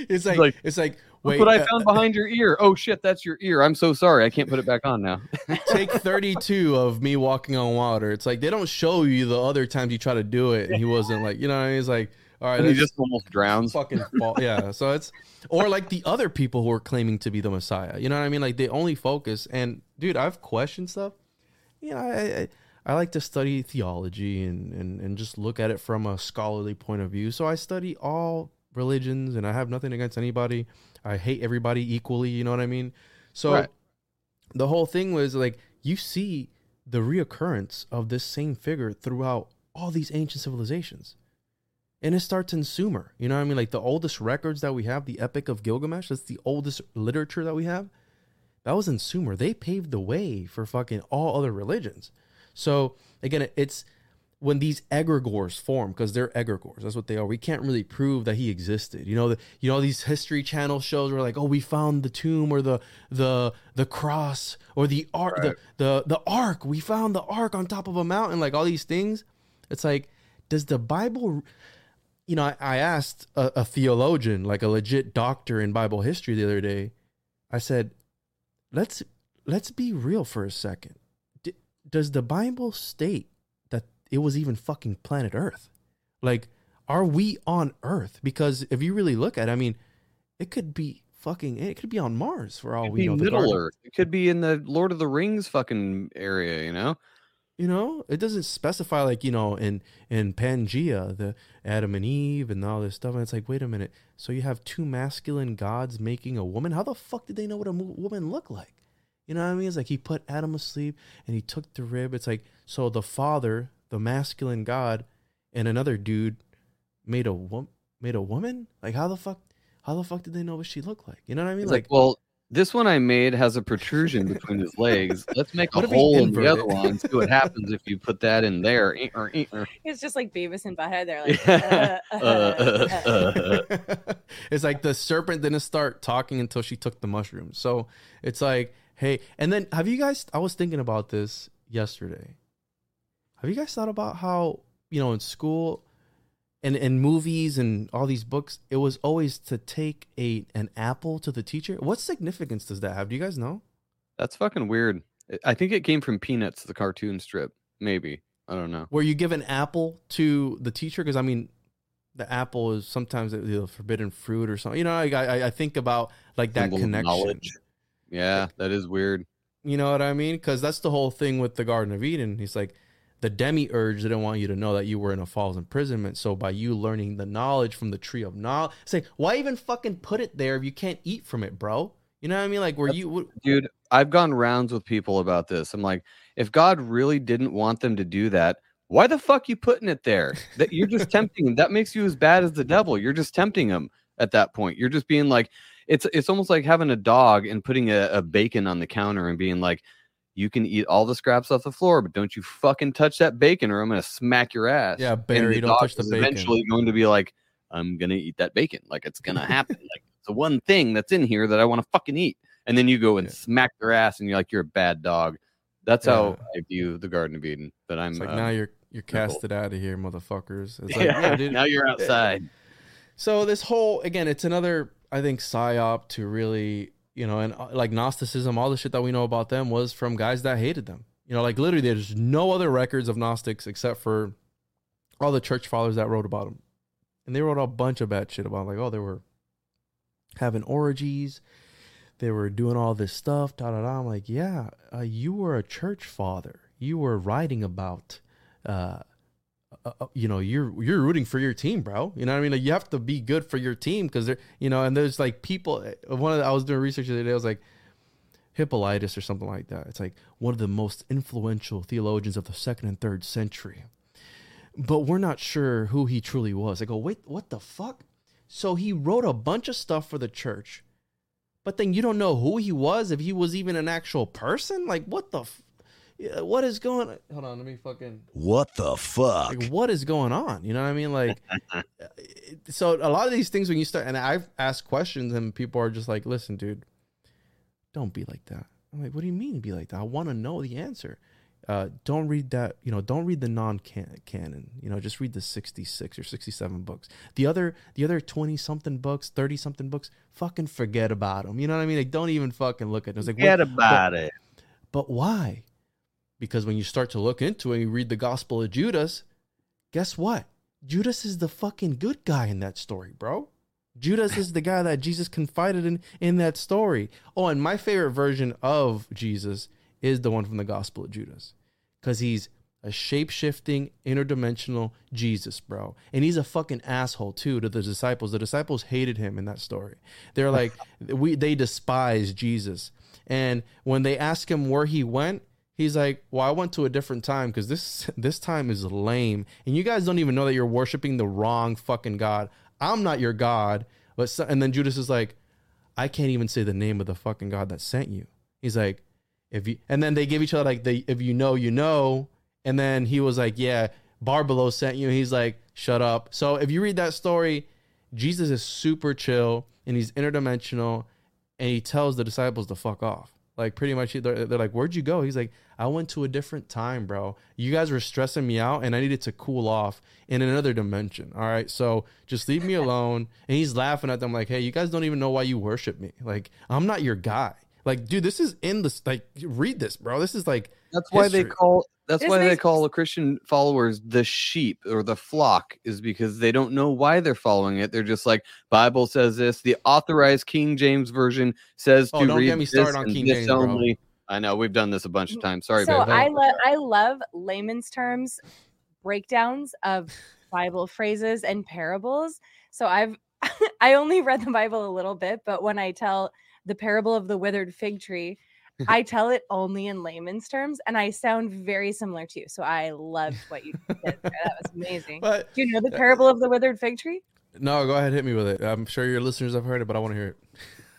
It's like, like, it's like wait, what I uh, found behind your ear. Oh shit, that's your ear. I'm so sorry. I can't put it back on now. take <laughs> 32 of me walking on water. It's like they don't show you the other times you try to do it, and he wasn't like, you know, what I mean? It's like, all right, And he just almost drowns. fucking fall. <laughs> Yeah. So it's or like the other people who are claiming to be the Messiah. You know what I mean? Like they only focus. And dude, I've questioned stuff. You know, I I, I like to study theology and, and and just look at it from a scholarly point of view. So I study all religions, and I have nothing against anybody. I hate everybody equally. You know what I mean? So Right. the whole thing was like you see the reoccurrence of this same figure throughout all these ancient civilizations and it starts in Sumer. You know what I mean? Like the oldest records that we have, the Epic of Gilgamesh, that's the oldest literature that we have. That was in Sumer. They paved the way for fucking all other religions. So again, it's when these egregores form because they're egregores. That's what they are. We can't really prove that he existed. You know, the, you know these History Channel shows were like, oh, we found the tomb or the the the cross or the ark, the, the the ark. We found the ark on top of a mountain. Like all these things. It's like, does the Bible? you know, I, I asked a, a theologian, like a legit doctor in Bible history, the other day. I said, "Let's let's be real for a second. Does the Bible state that it was even fucking planet Earth? Like, are we on Earth? Because if you really look at, it, I mean, it could be fucking. It could be on Mars for all we know. Middle Earth. It could be in the Lord of the Rings fucking area, you know? You know, it doesn't specify like you know in in Pangea, the Adam and Eve and all this stuff. And it's like, wait a minute. So you have two masculine gods making a woman. How the fuck did they know what a woman looked like? You know what I mean? It's like he put Adam asleep and he took the rib. It's like so the father, the masculine god, and another dude made a wo- made a woman. Like how the fuck? How the fuck did they know what she looked like? You know what I mean? It's like, well, this one I made has a protrusion between his legs. Let's make <laughs> a What if he hole in the other one. See what happens if you put that in there. Eh, er, eh, er. <laughs> It's just like Beavis and Butthead. They're like, uh, Uh, uh, uh, uh. <laughs> it's like the serpent didn't start talking until she took the mushroom. So it's like, hey, and then have you guys? I was thinking about this yesterday. Have you guys thought about how you know in school and in movies and all these books, it was always to take a an apple to the teacher. What significance does that have? Do you guys know? That's fucking weird. I think it came from Peanuts, the cartoon strip. Maybe. I don't know. Where you give an apple to the teacher? Because I mean, the apple is sometimes the- forbidden fruit or something. You know, I I, I think about like that Symbol connection. knowledge. Yeah, that is weird. You know what I mean? Because that's the whole thing with the Garden of Eden. He's like, the demiurge didn't want you to know that you were in a false imprisonment. So by you learning the knowledge from the tree of knowledge, say, like, why even fucking put it there if you can't eat from it, bro? You know what I mean? Like, where That's- you Dude, I've gone rounds with people about this. I'm like, if God really didn't want them to do that, why the fuck you putting it there? That you're just <laughs> tempting him. That makes you as bad as the devil. You're just tempting him at that point. You're just being like, it's it's almost like having a dog and putting a, a bacon on the counter and being like, you can eat all the scraps off the floor, but don't you fucking touch that bacon or I'm gonna smack your ass. yeah, And the don't dog touch the bacon. Eventually going to be like, I'm gonna eat that bacon. Like it's gonna <laughs> happen. like it's the one thing that's in here that I want to fucking eat. And then you go and Yeah. smack their ass, and you're like, you're a bad dog. That's how I view the Garden of Eden. That I'm. It's like, uh, now you're you're casted out of here, motherfuckers. It's <laughs> like, yeah, yeah, now you're <laughs> outside. So this whole again, it's another I think psyop to really you know, and uh, like Gnosticism, all the shit that we know about them was from guys that hated them. You know, like literally, there's no other records of Gnostics except for all the church fathers that wrote about them, and they wrote a bunch of bad shit about 'em, like oh they were having orgies, they were doing all this stuff. Da da da. I'm like, yeah, uh, you were a church father. You were writing about. Uh, uh, uh, you know you're you're rooting for your team bro. You know what i mean? Like you have to be good for your team because they're you know and there's like people uh, one of the, i was doing research the other day i was like hippolytus or something like that. It's like one of the most influential theologians of the second and third century. But we're not sure who he truly was. I go wait what the fuck? So he wrote a bunch of stuff for the church but then you don't know who he was if he was even an actual person? Like what the f- what is going on? hold on let me fucking What the fuck? like what is going on you know what i mean like <laughs> so a lot of these things when you start and i've asked questions and people are just like listen dude don't be like that i'm like what do you mean be like that i want to know the answer uh, don't read that you know don't read the non-canon you know just read the 66 or 67 books the other the other 20 something books 30 something books fucking forget about them you know what i mean like don't even fucking look at them it's like Forget what- about it. but why? Because when you start to look into it and you read the Gospel of Judas, guess what? Judas is the fucking good guy in that story, bro. Judas is the guy that Jesus confided in in that story. Oh, and my favorite version of Jesus is the one from the Gospel of Judas. Cuz he's a shape-shifting interdimensional Jesus, bro. And he's a fucking asshole too to the disciples. The disciples hated him in that story. They're like <laughs> we they despise Jesus. And when they ask him where he went, he's like, "Well, I went to a different time because this this time is lame, and you guys don't even know that you're worshiping the wrong fucking god. I'm not your god." But so, and then Judas is like, "I can't even say the name of the fucking god that sent you." He's like, "If you," and then they give each other like the "If you know, you know," and then he was like, "Yeah, Barbelo sent you." He's like, "Shut up." So if you read that story, Jesus is super chill and he's interdimensional and he tells the disciples to fuck off. Like pretty much, they're, they're like, "Where'd you go?" He's like, "I went to a different time, bro. You guys were stressing me out, and I needed to cool off in another dimension. All right, so just leave me <laughs> alone." And he's laughing at them like, "Hey, you guys don't even know why you worship me. Like, I'm not your guy. Like, dude, this is in the like, read this, bro. This is like, That's why they call that's This why they call the Christian followers the sheep or the flock is because they don't know why they're following it. They're just like Bible says this. The authorized King James version says Oh, to don't read get me started this on and King this James, bro. I know we've done this a bunch of mm, times. Sorry, so babe. I love I love layman's terms breakdowns of Bible phrases and parables. So I've <laughs> I only read the Bible a little bit, but when I tell the parable of the withered fig tree, <laughs> I tell it only in layman's terms, and I sound very similar to you. So I loved what you did. there. That was amazing. but Do you know the uh, parable of the withered fig tree? no, go ahead, hit me with it. I'm sure your listeners have heard it, but I want to hear it.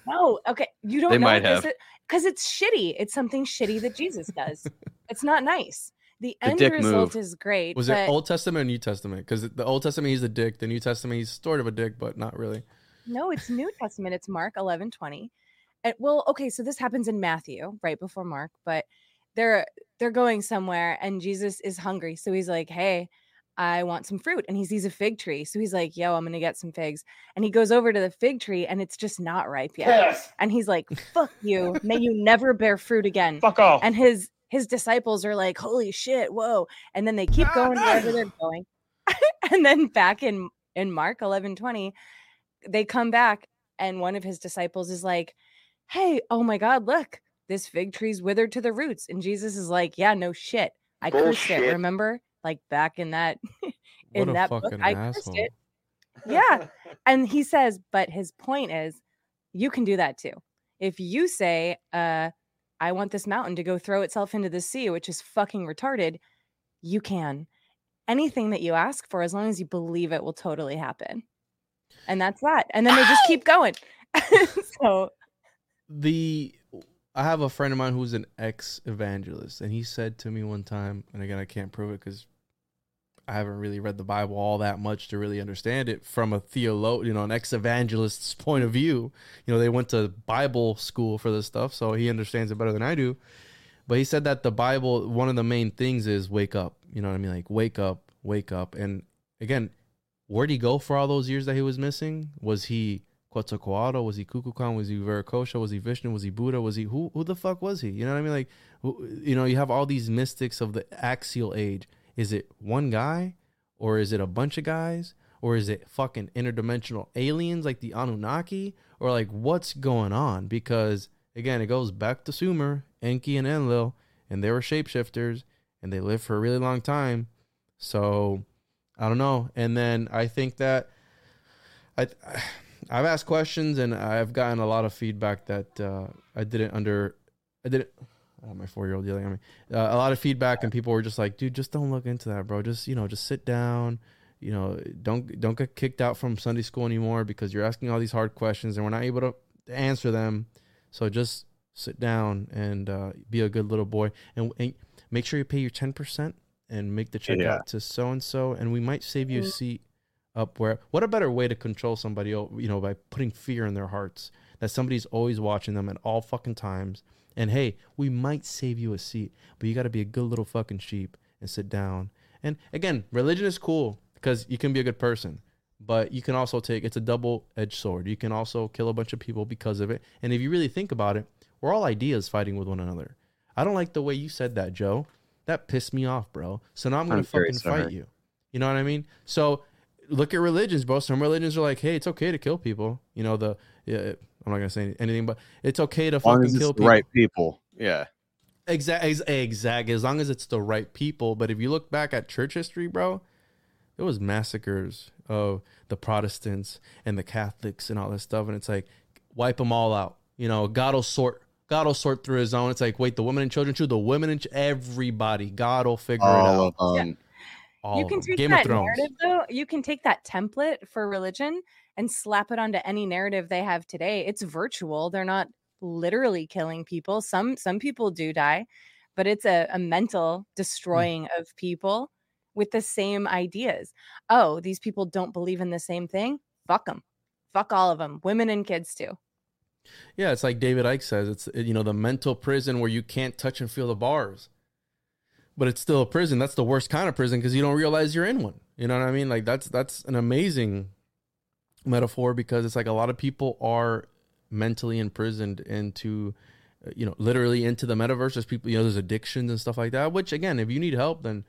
No, okay. You don't They know might have. because it's shitty. It's something shitty that Jesus does. <laughs> it's not nice. The The end result move. is great. Was but it Old Testament or New Testament? Because the Old Testament he's a dick, the New Testament he's sort of a dick, but not really. no, it's New Testament. It's Mark eleven twenty. And well, okay, so this happens in Matthew, right before Mark, but they're they're going somewhere and Jesus is hungry. So he's like, Hey, I want some fruit. And he sees a fig tree. So he's like, Yo, I'm gonna get some figs. And he goes over to the fig tree and it's just not ripe yet. And he's like, Fuck <laughs> you. May you never bear fruit again. Fuck off. and his his disciples are like holy shit whoa and then they keep ah, going ah. wherever they're going <laughs> and then back in in mark 11 20 they come back and one of his disciples is like hey oh my god look this fig tree's withered to the roots and jesus is like yeah no shit i cursed it remember? Like back in that <laughs> in that book fucking i cursed it. yeah <laughs> and he says but his point is you can do that too. If you say uh i want this mountain to go throw itself into the sea which is fucking retarded you can. Anything that you ask for as long as you believe it will totally happen. And that's that and then they just keep <laughs> going. So the I have a friend of mine who's an ex evangelist, and he said to me one time, and again I can't prove it because I haven't really read the Bible all that much to really understand it from a theolo, you know, an ex evangelist's <laughs> point of view. You know, they went to Bible school for this stuff, so he understands it better than I do. But he said that the Bible, one of the main things is wake up. You know what I mean? Like wake up, wake up. And again, where'd he go for all those years that he was missing? Was he Quetzalcoatl? Was he Kukulkan? Was he Viracocha? Was he Vishnu? Was he Buddha? Was he who? Who the fuck was he? You know what I mean? Like, who, you know, you have all these mystics of the axial age. Is it one guy, or is it a bunch of guys, or is it fucking interdimensional aliens like the Anunnaki, or like what's going on? Because again, it goes back to Sumer, Enki, and Enlil, and they were shapeshifters, and they lived for a really long time. So I don't know. And then I think that I I've asked questions and I've gotten a lot of feedback that uh, I didn't under I didn't. Oh, my four year old yelling at me. Uh, a lot of feedback and people were just like, "Dude, just don't look into that, bro. Just you know, just sit down. You know, don't don't get kicked out from Sunday school anymore because you're asking all these hard questions and we're not able to answer them. So just sit down and uh, be a good little boy and, and make sure you pay your ten percent and make the check Yeah. out to so and so, and we might save you a seat up where. What a better way to control somebody, you know, by putting fear in their hearts that somebody's always watching them at all fucking times. And hey, we might save you a seat, but you got to be a good little fucking sheep and sit down. And again, religion is cool because you can be a good person, but you can also take it's a double edged sword. You can also kill a bunch of people because of it. And if you really think about it, we're all ideas fighting with one another. I don't like the way you said that, Joe. That pissed me off, bro. So now I'm gonna I'm fucking fight you. You know what I mean? So look at religions, bro. Some religions are like, hey, it's okay to kill people. You know the yeah. I'm not gonna say anything, but it's okay to As long fucking as kill the people. right people. Yeah. Exact, exact. As long as it's the right people. But if you look back at church history, bro, there was massacres of the Protestants and the Catholics and all this stuff, and it's like wipe them all out. You know, God will sort. God will sort through His own. It's like wait, the women and children too. The women and ch- everybody. God will figure it out. of um, them. All you can take Game that narrative though you can take that template for religion and slap it onto any narrative they have today. It's virtual. They're not literally killing people. Some some people do die but it's a, a mental hmm. destroying of people with the same ideas. Oh these people don't believe in the same thing? Fuck them fuck all of them women and kids too. Yeah, it's like David Icke says. It's you know the mental prison where you can't touch and feel the bars, but it's still a prison. That's the worst kind of prison because you don't realize you're in one. You know what I mean? Like that's that's an amazing metaphor because it's like a lot of people are mentally imprisoned into, uh, you know, literally into the metaverse. There's people, you know, there's addictions and stuff like that. Which again, if you need help, then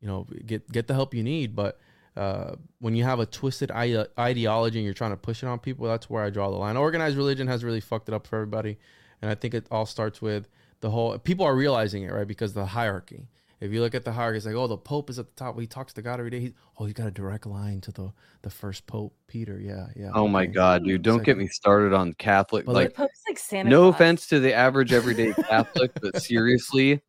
you know get get the help you need. But uh, when you have a twisted ideology and you're trying to push it on people, that's where I draw the line. Organized religion has really fucked it up for everybody, and I think it all starts with the whole. People are realizing it, right? Because the hierarchy. If you look at the hierarchy, it's like, oh, the Pope is at the top. He talks to God every day. He, oh, he's got a direct line to the the first Pope, Peter. Yeah, yeah. Oh my god, dude! Don't It's get me started on Catholic. But, the like, pope's like santa no Claus. offense to the average everyday <laughs> Catholic, but seriously,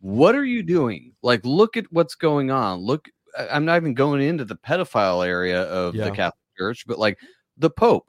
what are you doing? Like, look at what's going on. Look, I- I'm not even going into the pedophile area of Yeah. the Catholic Church, but like the Pope.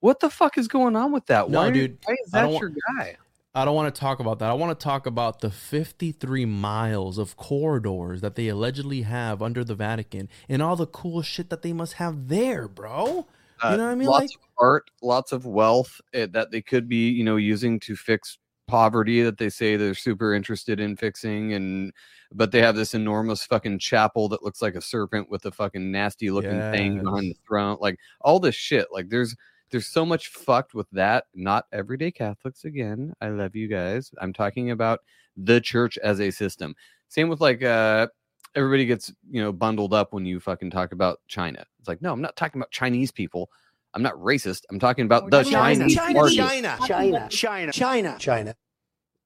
What the fuck is going on with that? No, why, dude, Why is that your guy? I don't want to talk about that. I want to talk about the 53 miles of corridors that they allegedly have under the Vatican and all the cool shit that they must have there, bro. You know what I mean? Uh, Lots Like- of art, lots of wealth eh, that they could be, you know, using to fix poverty that they say they're super interested in fixing and but they have this enormous fucking chapel that looks like a serpent with a fucking nasty looking thing behind the throne like all this shit like there's there's so much fucked with that not everyday catholics again i love you guys i'm talking about the church as a system same with like uh everybody gets you know bundled up when you fucking talk about china it's like no i'm not talking about chinese people i'm not racist i'm talking about the talking about chinese China. China, China, China, China, China,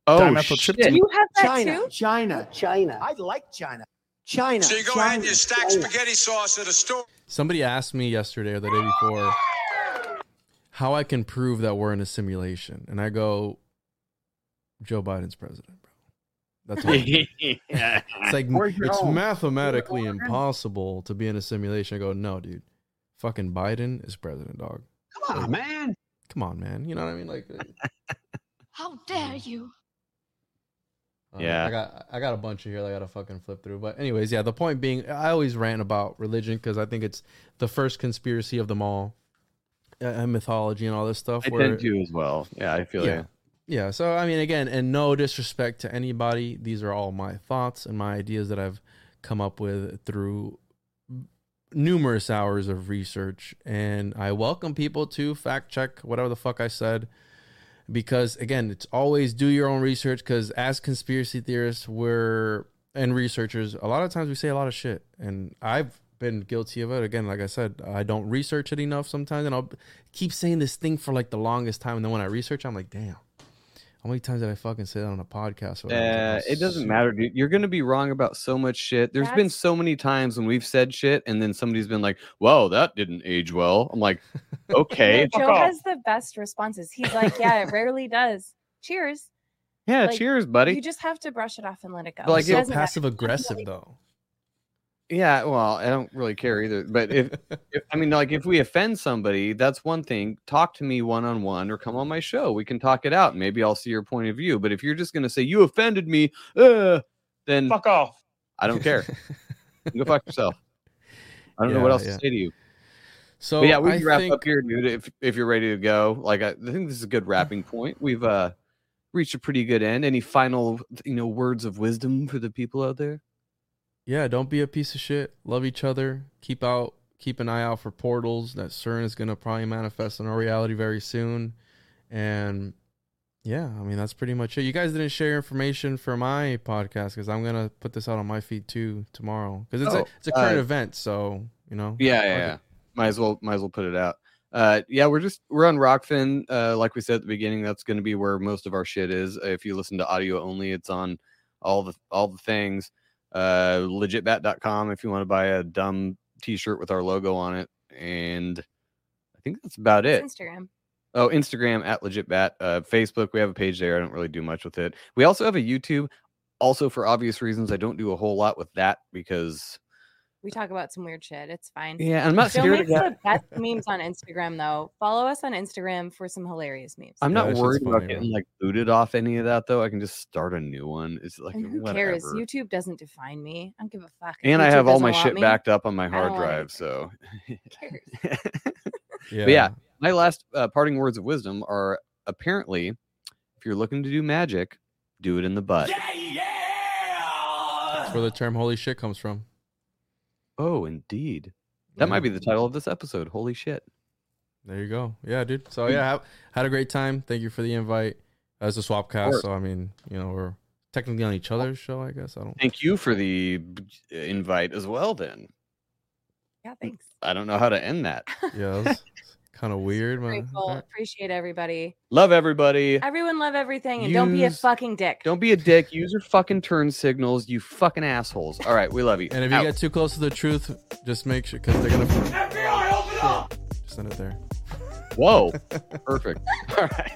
oh Dimethyl shit. tryptamine. you have that China, too China, China. I like China. China. So you go China, ahead and you stack China. spaghetti sauce at a store. Somebody asked me yesterday or the day before how I can prove that we're in a simulation. And I go, Joe Biden's president, bro. That's all. <laughs> It's like it's home? mathematically impossible to be in a simulation. I go, no, dude. Fucking Biden is president, dog. Come on, man. Come on, man. You know what I mean? Like, <laughs> How dare you? uh, Yeah. I got I got a bunch of here. that I got to fucking flip through. But anyways, yeah. The point being, I always rant about religion because I think it's the first conspiracy of them all, uh, and mythology and all this stuff. i where- tend to as well yeah i feel yeah. yeah Yeah. So I mean, again, and no disrespect to anybody. These are all my thoughts and my ideas that I've come up with through numerous hours of research, and I welcome people to fact check whatever the fuck I said. Because again, it's always do your own research. Because as conspiracy theorists, we're and researchers, a lot of times we say a lot of shit, and I've been guilty of it. Again, like I said, I don't research it enough sometimes, and I'll keep saying this thing for like the longest time, and then when I research, I'm like, damn, how many times did I fucking say that on a podcast? or? Uh, it doesn't matter, dude. You're gonna be wrong about so much shit. There's been so many times when we've said shit, and then somebody's been like, "Whoa, that didn't age well." I'm like, <laughs> "Okay, joe off." has the best responses he's like yeah it rarely does cheers yeah, like, cheers, buddy." you just have to brush it off and let it go But, like, It so passive aggressive though. Yeah, well, I don't really care either. But if, <laughs> if I mean, like, if we offend somebody, that's one thing. Talk to me one on one, or come on my show. We can talk it out. Maybe I'll see your point of view. But if you're just gonna say you offended me, uh, then Fuck off. I don't care. <laughs> Go fuck yourself. I don't know what else yeah. to say to you. So But yeah, we I can wrap think, up here, dude. If if you're ready to go, like I, I think this is a good wrapping point. We've uh reached a pretty good end. Any final, you know, words of wisdom for the people out there? Yeah, don't be a piece of shit. Love each other. Keep out, keep an eye out for portals that CERN is gonna probably manifest in our reality very soon. And yeah, I mean that's pretty much it. You guys didn't share information for my podcast because I'm gonna put this out on my feed too tomorrow because it's Oh, a it's a current uh, event. So You know? Yeah, yeah, yeah. Might as well, might as well put it out. Uh, yeah, we're just we're on Rokfin. Uh, like we said at the beginning, that's going to be where most of our shit is. If you listen to audio only, it's on all the all the things. Uh, legitbat.com if you want to buy a dumb T-shirt with our logo on it, and I think that's about it. Instagram. Oh, Instagram at legitbat. Uh, Facebook, we have a page there. I don't really do much with it. We also have a YouTube. Also, for obvious reasons, I don't do a whole lot with that because We talk about some weird shit. It's fine. yeah, I'm not Still scared makes of the best <laughs> memes on Instagram though. Follow us on Instagram for some hilarious memes. I'm Yeah, not that shit's worried about funny, getting like booted off any of that though. I can just start a new one. It's like and who whatever. cares? YouTube doesn't define me. I don't give a fuck. if and I YouTube have all doesn't my want shit me, backed up on my hard don't want drive. So, Who cares? <laughs> Yeah. But yeah, my last uh, parting words of wisdom are apparently, if you're looking to do magic, do it in the butt. That's where the term "holy shit" comes from. Oh, indeed. That might be the title of this episode. Holy shit. There you go. Yeah, dude. So hmm. yeah, have, had a great time. Thank you for the invite. As a swap cast, so I mean, you know, we're technically on each other's show. I guess I don't. Thank you for the invite as well. Then Yeah, hmm. thanks. I don't know how to end that. Yeah, that's <laughs> kind of weird, man. Grateful. Appreciate everybody. Love everybody. Everyone love everything and don't be a fucking dick. Don't be a dick. Use your fucking turn signals. You fucking assholes. All right, we love you. And if you Out. get too close to the truth, just make sure because they're gonna. FBI, open up! Just send it there. Whoa. <laughs> Perfect. All right.